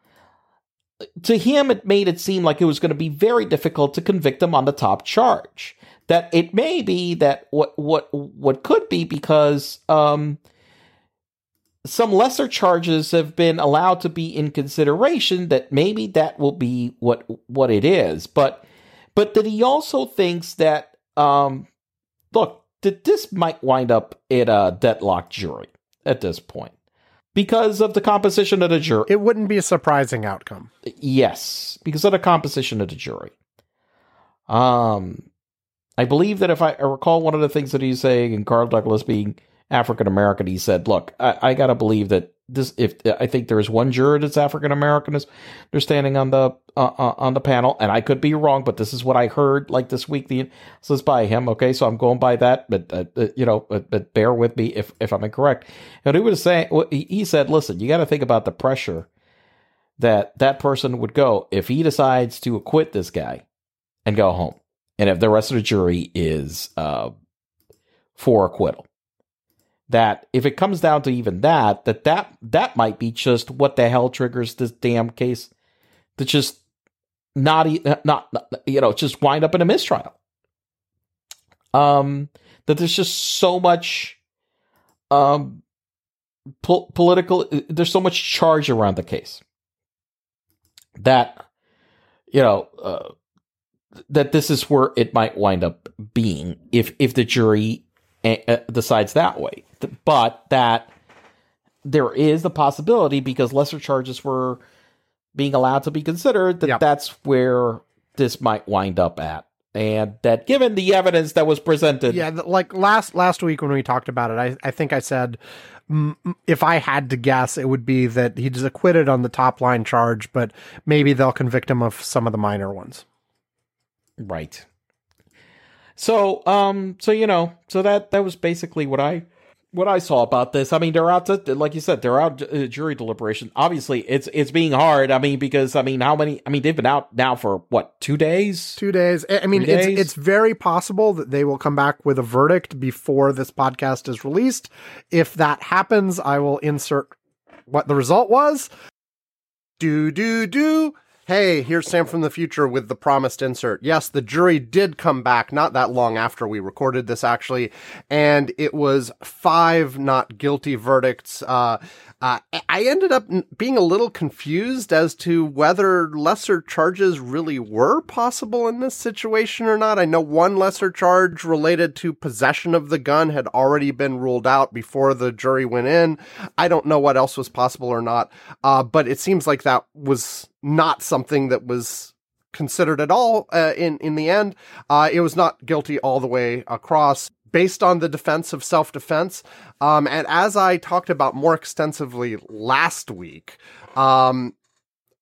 to him it made it seem like it was going to be very difficult to convict him on the top charge that it may be that what what what could be because um some lesser charges have been allowed to be in consideration that maybe that will be what what it is but but that he also thinks that um look that this might wind up in a deadlocked jury at this point because of the composition of the jury
It wouldn't be a surprising outcome.
Yes, because of the composition of the jury. Um, I believe that if I, I recall one of the things that he's saying, and Carl Douglas being African American, he said, "Look, I, I got to believe that this. If I think there is one juror that's African American, is they're standing on the uh, uh, on the panel, and I could be wrong, but this is what I heard like this week. The so by him. Okay, so I'm going by that, but uh, uh, you know, but, but bear with me if if I'm incorrect. And he was saying, he, he said, listen, you got to think about the pressure." that that person would go if he decides to acquit this guy and go home, and if the rest of the jury is uh, for acquittal. That if it comes down to even that, that that that might be just what the hell triggers this damn case to just not e- not, not you know just wind up in a mistrial. Um, that there's just so much um po- political. There's so much charge around the case that you know uh, that this is where it might wind up being if if the jury uh, uh, decides that way but that there is the possibility because lesser charges were being allowed to be considered that
Yep.
that's where this might wind up at, and that given the evidence that was presented,
Yeah, like last last week when we talked about it, I, I think I said mm, if I had to guess, it would be that he's acquitted on the top line charge, but maybe they'll convict him of some of the minor ones.
Right. So, um, so you know, so that that was basically what I what I saw about this. I mean, they're out to like you said, they're out uh, jury deliberation. Obviously, it's it's being hard. I mean, because I mean, how many? I mean, they've been out now for what two days?
Two days. I mean,
Three
it's
days?
it's very possible that they will come back with a verdict before this podcast is released. If that happens, I will insert what the result was. Do do do. Hey, here's Sam from the future with the promised insert. Yes, the jury did come back not that long after we recorded this, actually, and it was five not guilty verdicts. Uh, uh, I ended up being a little confused as to whether lesser charges really were possible in this situation or not. I know one lesser charge related to possession of the gun had already been ruled out before the jury went in. I don't know what else was possible or not, uh, but it seems like that was not something that was considered at all uh, in in the end. Uh, it was not guilty all the way across. Based on the defense of self defense. Um, and as I talked about more extensively last week, um,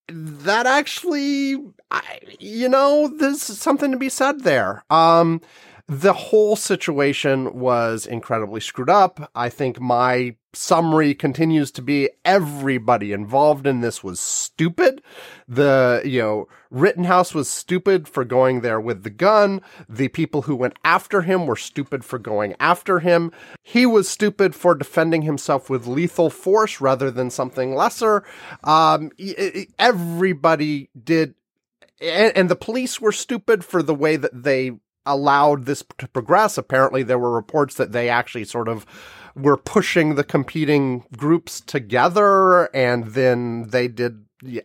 that actually, I, you know, there's something to be said there. Um, the whole situation was incredibly screwed up. I think my summary continues to be everybody involved in this was stupid. The, you know, Rittenhouse was stupid for going there with the gun. The people who went after him were stupid for going after him. He was stupid for defending himself with lethal force rather than something lesser. Um, everybody did and the police were stupid for the way that they allowed this to progress. Apparently, there were reports that they actually sort of were pushing the competing groups together, and then they did. Yeah,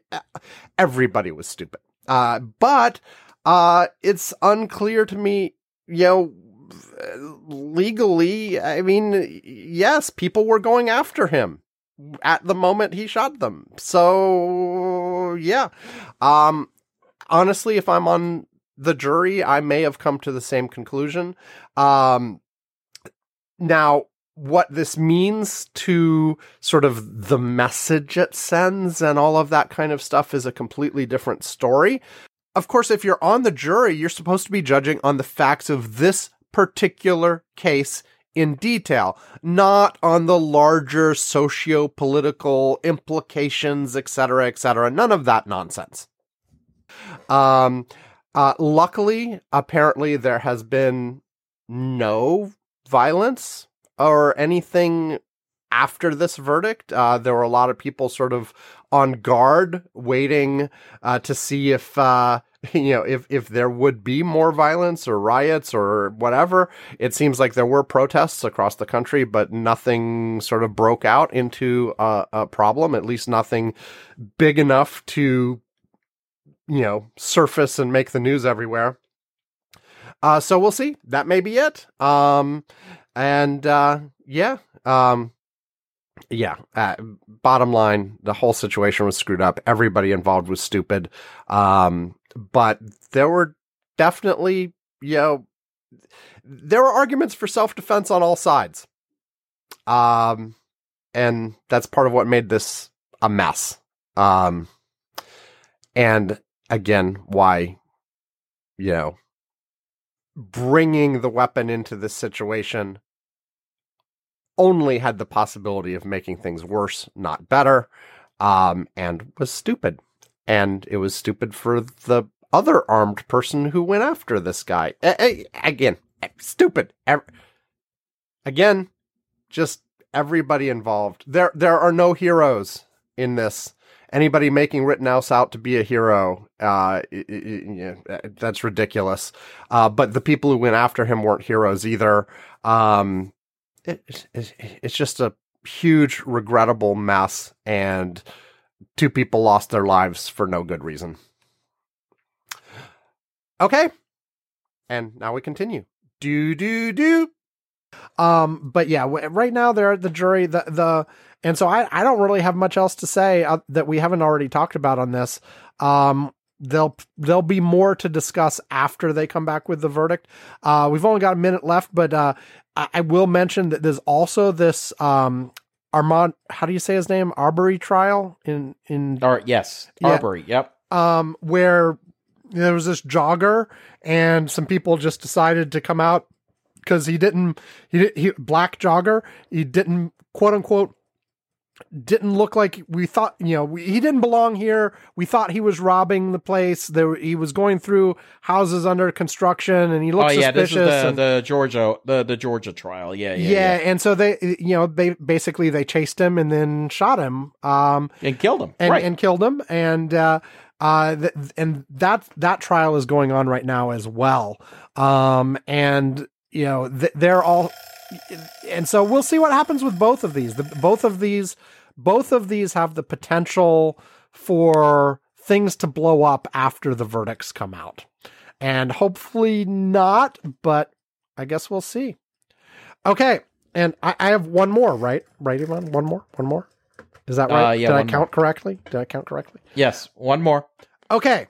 everybody was stupid. Uh, but uh, it's unclear to me, you know. Legally, I mean, yes, people were going after him at the moment he shot them. So, yeah. Um, honestly, if I'm on the jury, I may have come to the same conclusion. Um, now, what this means to sort of the message it sends and all of that kind of stuff is a completely different story. Of course, if you're on the jury, you're supposed to be judging on the facts of this particular case in detail, not on the larger socio political implications, etc., etc. None of that nonsense. Um, uh, luckily, apparently, there has been no violence or anything after this verdict. Uh, there were a lot of people sort of on guard, waiting uh, to see if uh, (laughs) you know if if there would be more violence or riots or whatever. It seems like there were protests across the country, but nothing sort of broke out into a, a problem. At least nothing big enough to you know surface and make the news everywhere. Uh, so we'll see. That may be it. Um, and uh, yeah, um, yeah. Uh, bottom line, the whole situation was screwed up. Everybody involved was stupid. Um, but there were definitely, you know, there were arguments for self defense on all sides. Um, and that's part of what made this a mess. Um, and again, why, you know, bringing the weapon into this situation only had the possibility of making things worse, not better, um, and was stupid. And it was stupid for the other armed person who went after this guy. A- a- again, stupid. Again, just everybody involved. There, there are no heroes in this. Anybody making Rittenhouse out to be a hero, uh, ridiculous. Uh, but the people who went after him weren't heroes either. Um, it, it, it's just a huge, regrettable mess, and two people lost their lives for no good reason. Okay, and now we continue. Do do do. Um, but yeah, right now they're at the jury. The the and so I I don't really have much else to say uh, that we haven't already talked about on this. Um, there'll there'll be more to discuss after they come back with the verdict. Uh, we've only got a minute left, but uh, I, I will mention that there's also this um Armand. How do you say his name? Arbery trial in in
Or yes,
Yeah.
Arbery. Yep.
um, where there was this jogger and some people just decided to come out because he didn't he he black jogger he didn't quote unquote didn't look like we thought you know we, he didn't belong here we thought he was robbing the place there he was going through houses under construction and he looked
oh yeah, this is the,
and-
the Georgia the the Georgia trial. Yeah, yeah,
yeah,
yeah,
and so they you know they basically they chased him and then shot him um
and killed him.
and,
right.
and killed him and uh uh th- and that that trial is going on right now as well um and you know th- they're all and so we'll see what happens with both of these the, both of these both of these have the potential for things to blow up after the verdicts come out and hopefully not but i guess we'll see okay and i, I have one more right right Ivan? one more one more is that right
Uh, yeah,
did i count
more.
correctly did i count correctly
yes, one more.
Okay.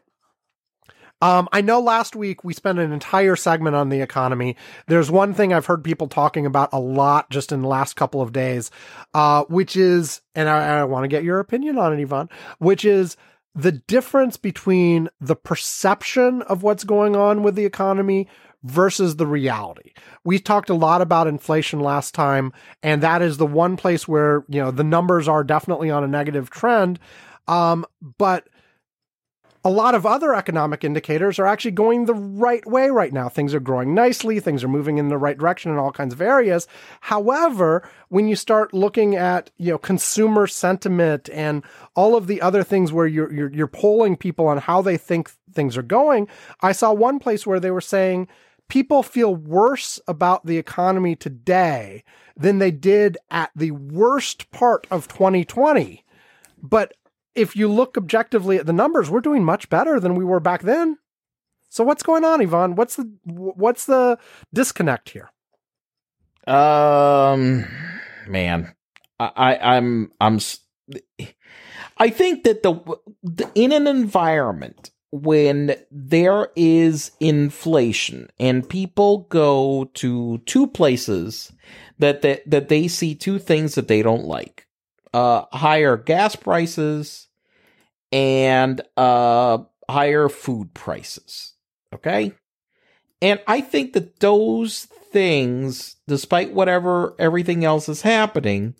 Um, I know last week we spent an entire segment on the economy. There's one thing I've heard people talking about a lot just in the last couple of days, uh, which is, and I, I want to get your opinion on it, Ivan, which is the difference between the perception of what's going on with the economy versus the reality. We talked a lot about inflation last time, and that is the one place where, you know, the numbers are definitely on a negative trend. Um, but a lot of other economic indicators are actually going the right way right now. Things are growing nicely, things are moving in the right direction in all kinds of areas. However, when you start looking at, you know, consumer sentiment and all of the other things where you're you're, you're polling people on how they think things are going, I saw one place where they were saying people feel worse about the economy today than they did at the worst part of 2020. But if you look objectively at the numbers, we're doing much better than we were back then. So what's going on, Ivan? What's the what's the disconnect here?
Um, man, I, I I'm I'm. I think that the, the in an environment when there is inflation and people go to two places that that, that they see two things that they don't like uh higher gas prices and uh higher food prices okay and i think that those things despite whatever everything else is happening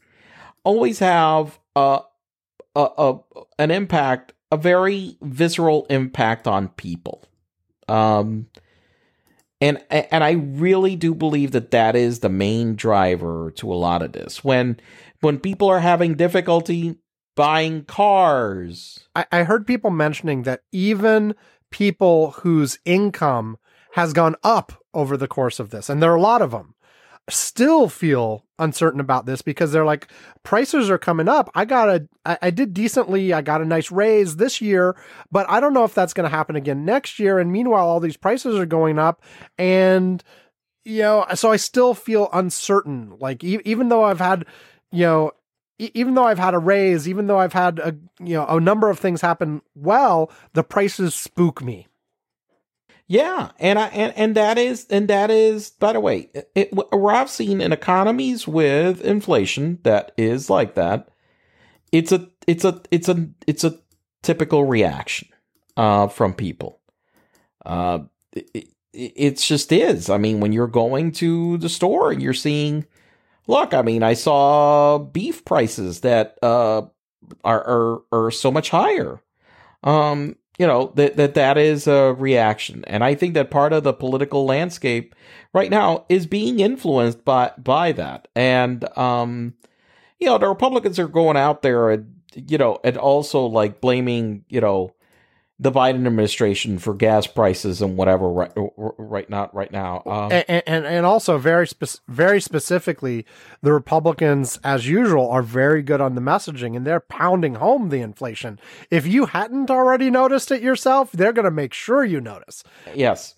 always have a a, a an impact a very visceral impact on people um and and I really do believe that that is the main driver to a lot of this. When when people are having difficulty buying cars,
I, I heard people mentioning that even people whose income has gone up over the course of this, and there are a lot of them, still feel uncertain about this because they're like, prices are coming up. I got a, I, I did decently. I got a nice raise this year, but I don't know if that's going to happen again next year. And meanwhile, all these prices are going up and, you know, so I still feel uncertain. Like, e- even though I've had, you know, even though I've had a raise, even though I've had a, you know, a number of things happen well, the prices spook me.
yeah, and I and, and that is and that is by the way, it, where I've seen in economies with inflation that is like that, it's a it's a it's a it's a typical reaction uh, from people. Uh, it, it, it just is. I mean, when you're going to the store and you're seeing, look, I mean, I saw beef prices that uh, are, are are so much higher. Um, you know that that that is a reaction, and I think that part of the political landscape right now is being influenced by by that, and um, you know, the Republicans are going out there and you know, and also like blaming you know the Biden administration for gas prices and whatever right right now right now. Um,
and, and and also very spec- very specifically, the Republicans, as usual, are very good on the messaging, and they're pounding home the inflation. If you hadn't already noticed it yourself, they're going to make sure you notice.
yes,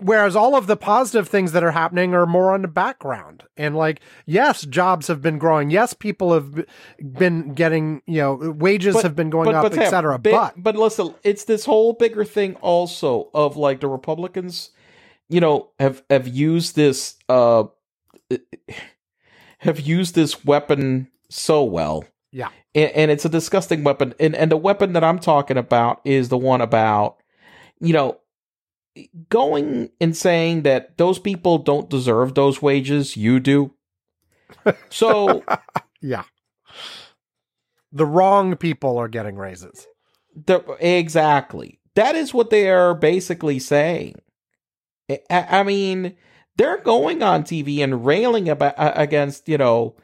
whereas all of the positive things that are happening are more on the background and like yes jobs have been growing yes people have been getting you know wages
But-
have been going up
Sam,
etc
bi-
but
but listen, it's this whole bigger thing also of like the Republicans, you know, have have used this uh have used this weapon so well.
Yeah.
And, and it's a disgusting weapon. And and the weapon that I'm talking about is the one about, you know, going and saying that those people don't deserve those wages, you do. (laughs) So
yeah the wrong people are getting raises
The, exactly. That is what they are basically saying. I, I mean, they're going on TV and railing about against you know,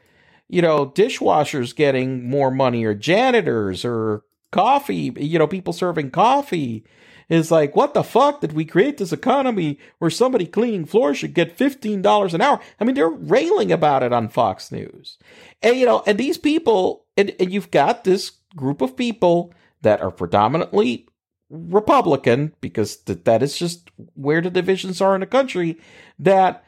you know, dishwashers getting more money or janitors or coffee. You know, people serving coffee is like, what the fuck did we create this economy where somebody cleaning floors should get fifteen dollars an hour? I mean, they're railing about it on Fox News, and you know, and these people, and, and you've got this group of people that are predominantly Republican because th- that is just where the divisions are in the country that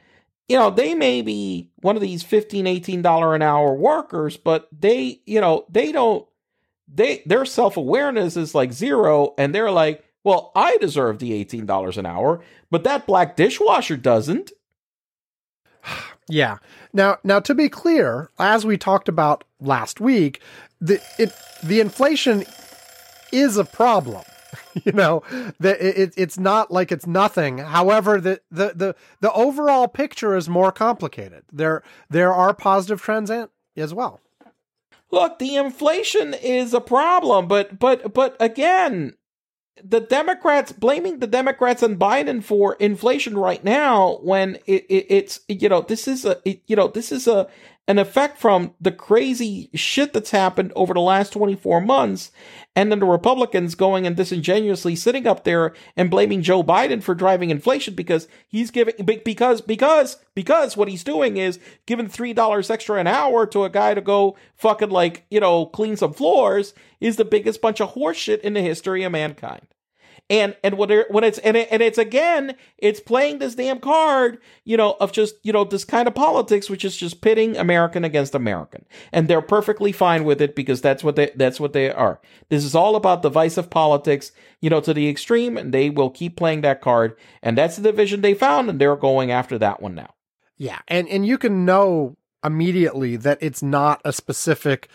you know they may be one of these 15 18 dollar an hour workers but they you know they don't they their self-awareness is like zero and they're like well i deserve the $18 an hour but that black dishwasher doesn't (sighs)
Yeah. Now, now to be clear, as we talked about last week, the it the inflation is a problem. (laughs) you know, the, it, it's not like it's nothing. However, the, the the the overall picture is more complicated. There there are positive trends in, as well.
Look, the inflation is a problem, but but but again, the Democrats blaming the Democrats and Biden for inflation right now when it, it, it's you know this is a it, you know this is a an effect from the crazy shit that's happened over the last 24 months and then the Republicans going and disingenuously sitting up there and blaming Joe Biden for driving inflation because he's giving because because because what he's doing is giving three dollars extra an hour to a guy to go fucking like you know clean some floors is the biggest bunch of horseshit in the history of mankind. And and when it, when it's and it, and it's again it's playing this damn card you know of just you know this kind of politics which is just pitting American against American and they're perfectly fine with it because that's what they that's what they are. This is all about divisive politics you know to the extreme and they will keep playing that card and that's the division they found and they're going after that one now.
Yeah, and and you can know immediately that it's not a specific,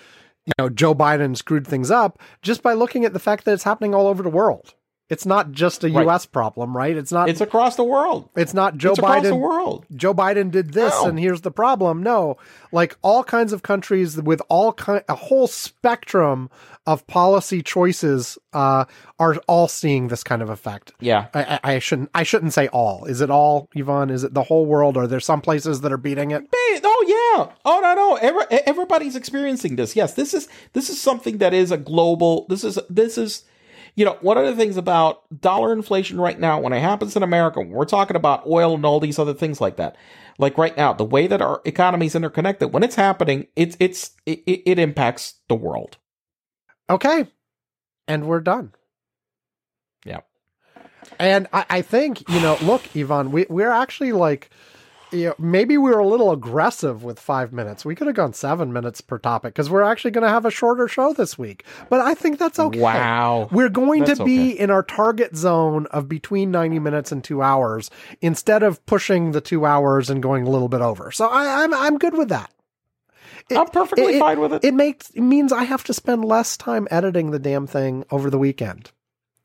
you know, Joe Biden screwed things up just by looking at the fact that it's happening all over the world. It's not just a
Right.
U.S. problem, right? It's not.
It's across the world.
It's not Joe
it's across the world.
Joe Biden did this,
No.
and here's the problem. No, like all kinds of countries with all kind, a whole spectrum of policy choices uh, are all seeing this kind of effect.
Yeah.
I, I, I shouldn't. I shouldn't say all. Is it all, Ivan? Is it the whole world? Are there some places that are beating it?
Oh yeah. Oh no no. Every, everybody's experiencing this. Yes, this is this is something that is a global. This is this is. You know, one of the things about dollar inflation right now, when it happens in America, we're talking about oil and all these other things like that, like right now, the way that our economy is interconnected, when it's happening, it's it's it, it it impacts the world.
Okay, and we're done.
Yeah.
And I, I think you know, look, Ivan, we we're actually like, you know, maybe we were a little aggressive with five minutes. We could have gone seven minutes per topic because we're actually going to have a shorter show this week. But I think that's okay.
Wow.
We're going
That's
to be
okay.
in our target zone of between 90 minutes and two hours instead of pushing the two hours and going a little bit over. So I, I'm, I'm good with that. It-
I'm perfectly
it-
fine with it.
It makes, it means I have to spend less time editing the damn thing over the weekend.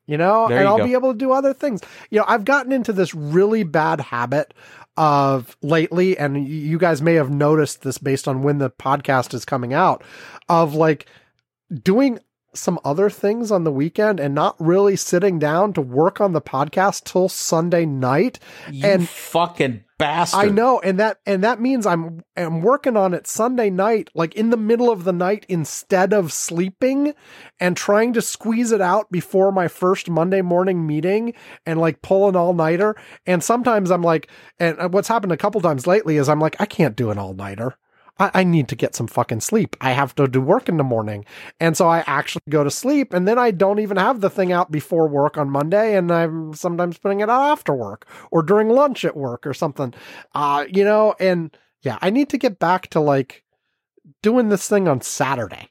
You know,
There
and
you
I'll
go.
be able to do other things. You know, I've gotten into this really bad habit of lately, and you guys may have noticed this based on when the podcast is coming out, of like doing some other things on the weekend and not really sitting down to work on the podcast till Sunday night.
you
and-
fucking bastard.
I know, and that and that means I'm I'm working on it Sunday night, like in the middle of the night instead of sleeping and trying to squeeze it out before my first Monday morning meeting and like pull an all nighter. And sometimes I'm like, and uh, what's happened a couple times lately is I'm like, I can't do an all nighter. I, I need to get some fucking sleep. I have to do work in the morning. And so I actually go to sleep and then I don't even have the thing out before work on Monday. And I'm sometimes putting it out after work or during lunch at work or something. Uh, you know, and yeah, I need to get back to like doing this thing on Saturday.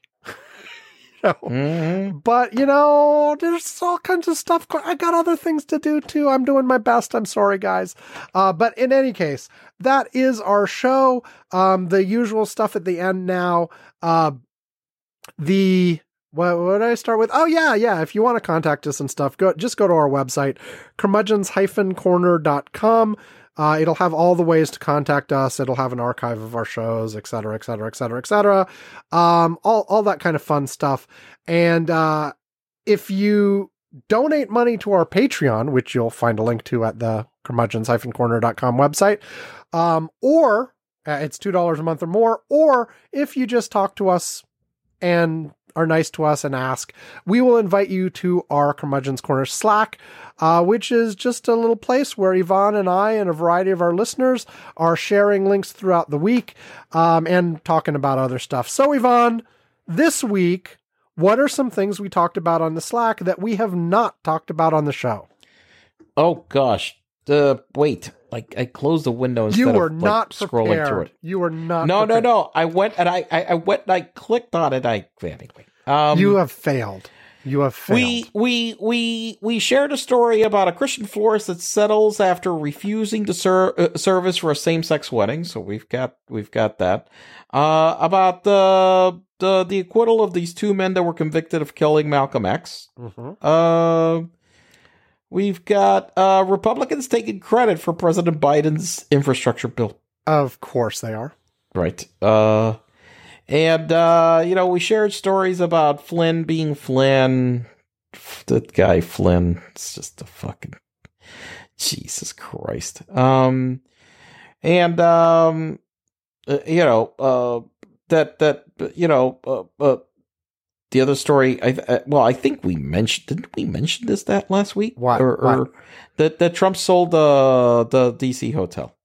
(laughs) Know?
Mhm.
But you know, there's all kinds of stuff. I got other things to do too. I'm doing my best. I'm sorry, guys. Uh, but in any case, that is our show. Um, the usual stuff at the end now. Uh, the what, what did I start with? Oh yeah, yeah. If you want to contact us and stuff, go just go to our website, curmudgeons-corner.com. Uh, it'll have all the ways to contact us. It'll have an archive of our shows, et cetera, et cetera, et cetera, et cetera. Um, all, all that kind of fun stuff. And, uh, if you donate money to our Patreon, which you'll find a link to at the curmudgeons-corner.com website, um, or uh, it's $2 a month or more, or if you just talk to us and are nice to us and ask, we will invite you to our Curmudgeon's Corner Slack, uh, which is just a little place where Ivan and I and a variety of our listeners are sharing links throughout the week um, and talking about other stuff. So, Ivan, this week, what are some things we talked about on the Slack that we have not talked about on the show?
Oh gosh. Uh, wait. Like I closed the window instead
You were
of like,
not
scrolling through it.
You were not.
No, no,
prepared.
no. I went and I, I, I went and I clicked on it. I anyway. Um,
you have failed. You have failed.
we we we we shared a story about a Christian florist that settles after refusing to ser- uh, service for a same-sex wedding. So we've got we've got that. Uh, about the the the acquittal of these two men that were convicted of killing Malcolm X.
Mhm.
Uh, we've got uh, Republicans taking credit for President Biden's infrastructure bill.
Of course they are.
Right. Uh, and uh, you know, we shared stories about Flynn being Flynn. That guy Flynn. It's just a fucking Jesus Christ. Um, and um, uh, you know, uh, that that you know, uh, uh, the other story. I uh, well, I think we mentioned. Didn't we mention this that last week?
What?
Or, or
What?
that that Trump sold uh, the DC hotel.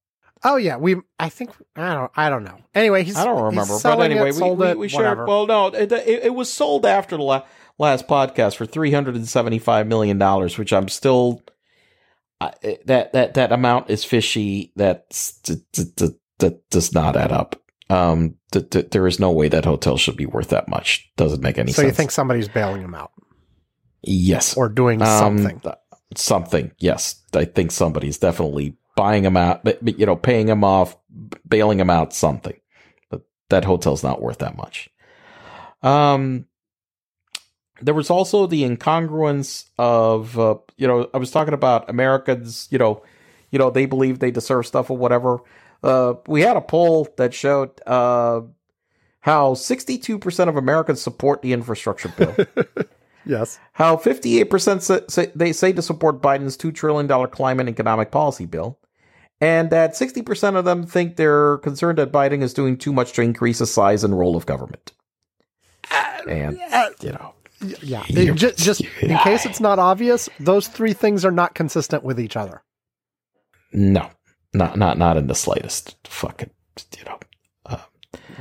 Oh yeah, we. I think I don't. I don't know. Anyway, he's.
I don't remember, but anyway,
it,
we,
sold
we,
it,
we shared. Well, no, it, it, it was sold after the la- last podcast for three hundred and seventy-five million dollars, which I'm still I that that that amount is fishy. That, that does not add up. Um, th- th- there is no way that hotel should be worth that much. Doesn't make any
so
sense.
So you think somebody's bailing him out
Yes,
or doing
Um,
something?
th- something. Yes, I think somebody's definitely buying him out, but, but, you know, paying him off, bailing him out, something. But that hotel's not worth that much. Um, there was also the incongruence of, uh, you know, I was talking about Americans, you know, you know, they believe they deserve stuff or whatever. Uh, we had a poll that showed uh, how 62% of Americans support the infrastructure bill (laughs)
yes.
how 58% say, say, they say to support Biden's $2 trillion climate and economic policy bill, and that 60% of them think they're concerned that Biden is doing too much to increase the size and role of government. And, you know,
Yeah.
You're-
It- just (laughs) in case it's not obvious, those three things are not consistent with each other.
no, not not not in the slightest. Fucking, you know.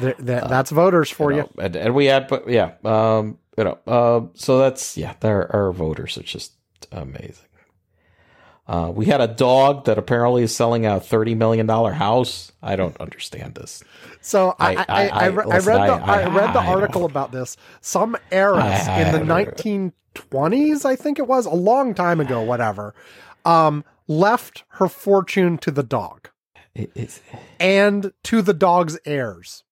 Th- th- that's voters for you.
know, And, and we had, but yeah, um, you know, uh, so that's yeah, there our voters are just amazing. Uh, we had a dog that apparently is selling a thirty million dollar house. I don't understand this.
So I
I-
I, I,
I- listen,
read the
I-
read the article about this. Some heiress in the
I-
1920s, I think it was, a long time ago, whatever, um, left her fortune to the dog
it's
and to the dog's heirs.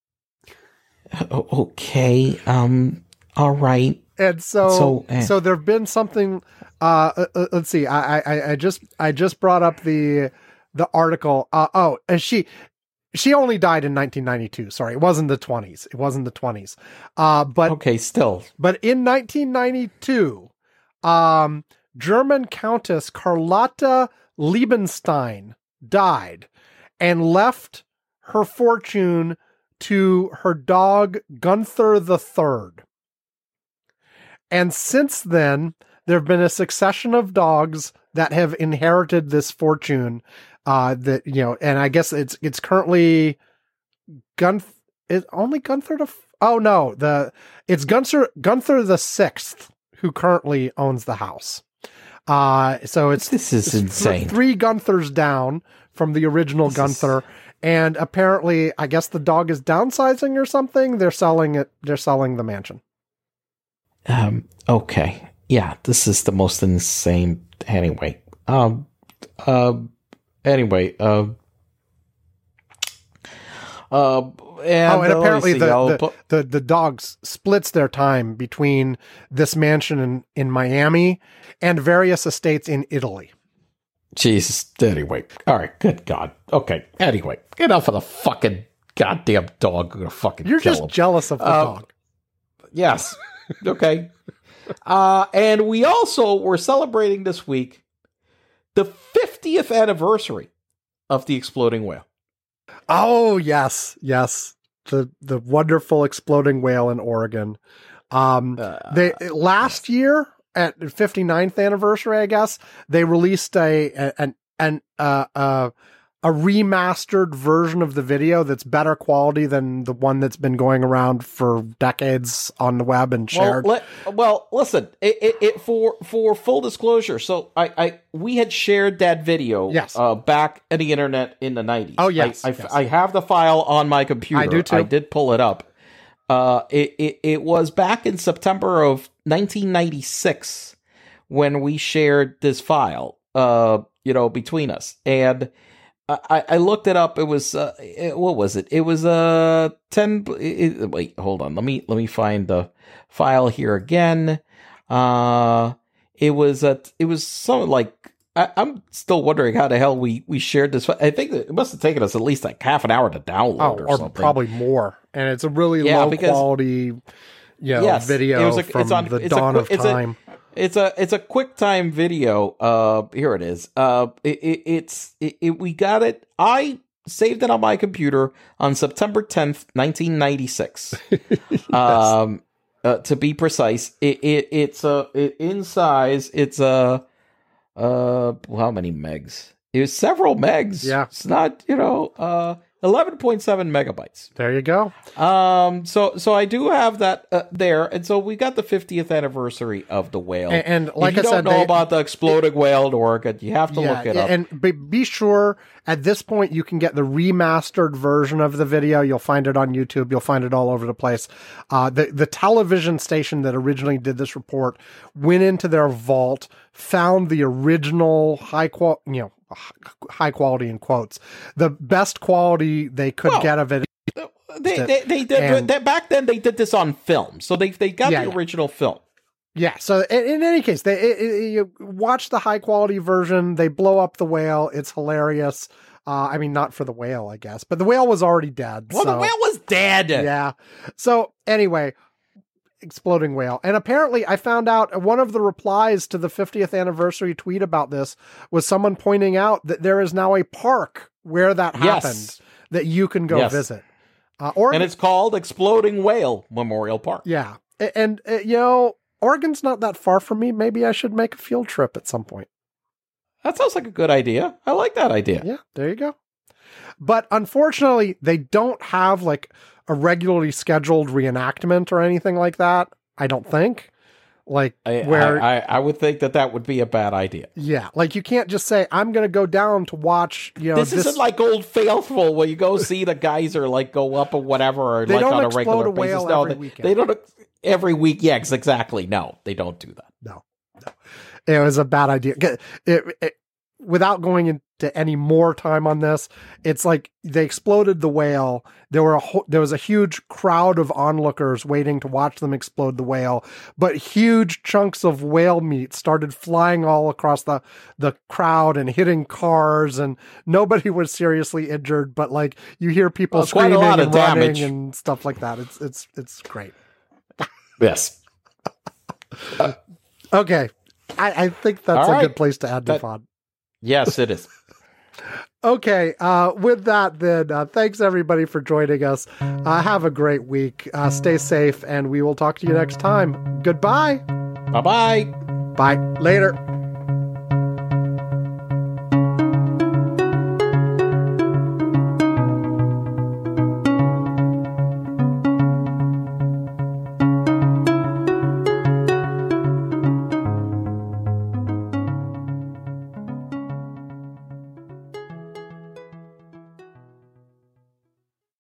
okay. Um. All right.
And so,
So,
so,
eh.
there've been something. Uh, uh, uh, let's see. I, I, I just, I just brought up the, the article. Uh, oh, and she, she only died in 1992. Sorry, it wasn't the 20s. It wasn't the 20s. Uh, but
Okay. Still.
But in 1992, um, German Countess Carlotta Liebenstein died and left her fortune to her dog Gunther III. And since then, there have been a succession of dogs that have inherited this fortune. Uh, that you know, and I guess it's it's currently Gun. is only Gunther the. F- oh no, the it's Gunther Gunther the sixth who currently owns the house. Uh, so it's
This is
it's
insane.
three Gunthers down from the original
This is-
Gunther, and apparently, I guess the dog is downsizing or something. They're selling it. They're selling the mansion.
Um. Okay. Yeah. This is the most insane. Anyway. Um. Uh. Anyway. Uh. Uh. And,
oh, and
uh,
apparently the, the,
put-
the the dogs splits their time between this mansion in, in Miami and various estates in Italy.
Jesus. Anyway. All right. Good God. Okay. Anyway. Enough of the fucking goddamn dog. I'm gonna fucking
You're just
him.
jealous of the
Um,
dog.
Yes. okay. Uh, and we also were celebrating this week the 50th anniversary of the exploding whale.
Oh yes, yes. The the wonderful exploding whale in Oregon. Um,
Uh,
they last year at the 59th anniversary, I guess they released a an an uh, uh a remastered version of the video that's better quality than the one that's been going around for decades on the web and
well,
shared.
let, well, listen. It, it, it for for full disclosure. So I, I we had shared that video.
Yes.
Uh, back at the internet in the nineties.
Oh, yes,
I, I,
yes.
I have the file on my computer.
I do, too.
I did pull it up. Uh, it, it it was back in September of 1996 when we shared this file. Uh, you know, between us and. I, I looked it up. It was uh, it, what was it? It was uh ten. It, wait, hold on. Let me let me find the file here again. Uh, it was a it was something like I, I'm still wondering how the hell we we shared this. I think that it must have taken us at least like half an hour to download
oh,
or,
or probably more. And it's a really
Yeah,
low
because-
quality, you know,
Yes,
video
it was a-
from
it's on-
the
it's a
dawn
qu-
of
it's a-
time.
It's a it's a QuickTime video. Uh, here it is. Uh, it, it, it's it, it, we got it. I saved it on my computer on September tenth, nineteen ninety six. (laughs) Um, uh, to be precise, it, it it's a it, in size. It's a uh, how many megs? It was several megs.
Yeah.
it's not you know uh eleven point seven megabytes.
there you go.
Um, so so I do have that uh, there, and so we got the 50th anniversary of the whale.
And, and like
if you
I
don't
said,
know
they-
about the exploding whale in Oregon, you have to look it up.
And be, be sure at this point you can get the remastered version of the video. You'll find it on YouTube. You'll find it all over the place. Uh, the the television station that originally did this report went into their vault, found the original high qual, you know, high quality in quotes, the best quality they could
Well,
get of it.
they, they they did
and-
they, back then. They did this on film, so they they got
Yeah,
the
yeah.
original film.
Yeah. So in, in any case, they it, it- you watch the high quality version. They blow up the whale. It's hilarious. Uh, I mean, not for the whale, I guess, but the whale was already dead.
Well, the whale was dead.
Yeah. So anyway, exploding whale. And apparently I found out one of the replies to the 50th anniversary tweet about this was someone pointing out that there is now a park where that
Yes.
happened that you can go
Yes.
visit. Uh, or
and it's called Exploding Whale Memorial Park.
yeah. A- And, uh, you know, Oregon's not that far from me. Maybe I should make a field trip at some point.
That sounds like a good idea. I like that idea.
Yeah, there you go. But unfortunately, they don't have like a regularly scheduled reenactment or anything like that. I don't think. Like
I,
where
I, I I would think that that would be a bad idea.
Yeah, like you can't just say I'm going to go down to watch. You know,
this,
this,
isn't like Old Faithful where you go see the geyser like go up or whatever, or
They
like
don't
on a regular
a
basis. No, they,
weekend.
they don't every week. Yeah, exactly. No, they don't do that.
no, no, it was a bad idea. It, it, it- without going into any more time on this, it's like they exploded the whale. There were a whole, there was a huge crowd of onlookers waiting to watch them explode the whale, but huge chunks of whale meat started flying all across the the crowd and hitting cars, and nobody (laughs) was seriously injured. But like you hear people
Well,
screaming and running
damage.
and stuff like that. It's it's it's great.
Yes. (laughs)
Okay. I, I think that's
All
a
right.
good place to end the
That-. Yes, it is.
Okay. Uh, with that, then, uh, thanks everybody for joining us. Uh, have a great week. Uh, stay safe, and we will talk to you next time. Goodbye.
bye bye.
Bye. Later.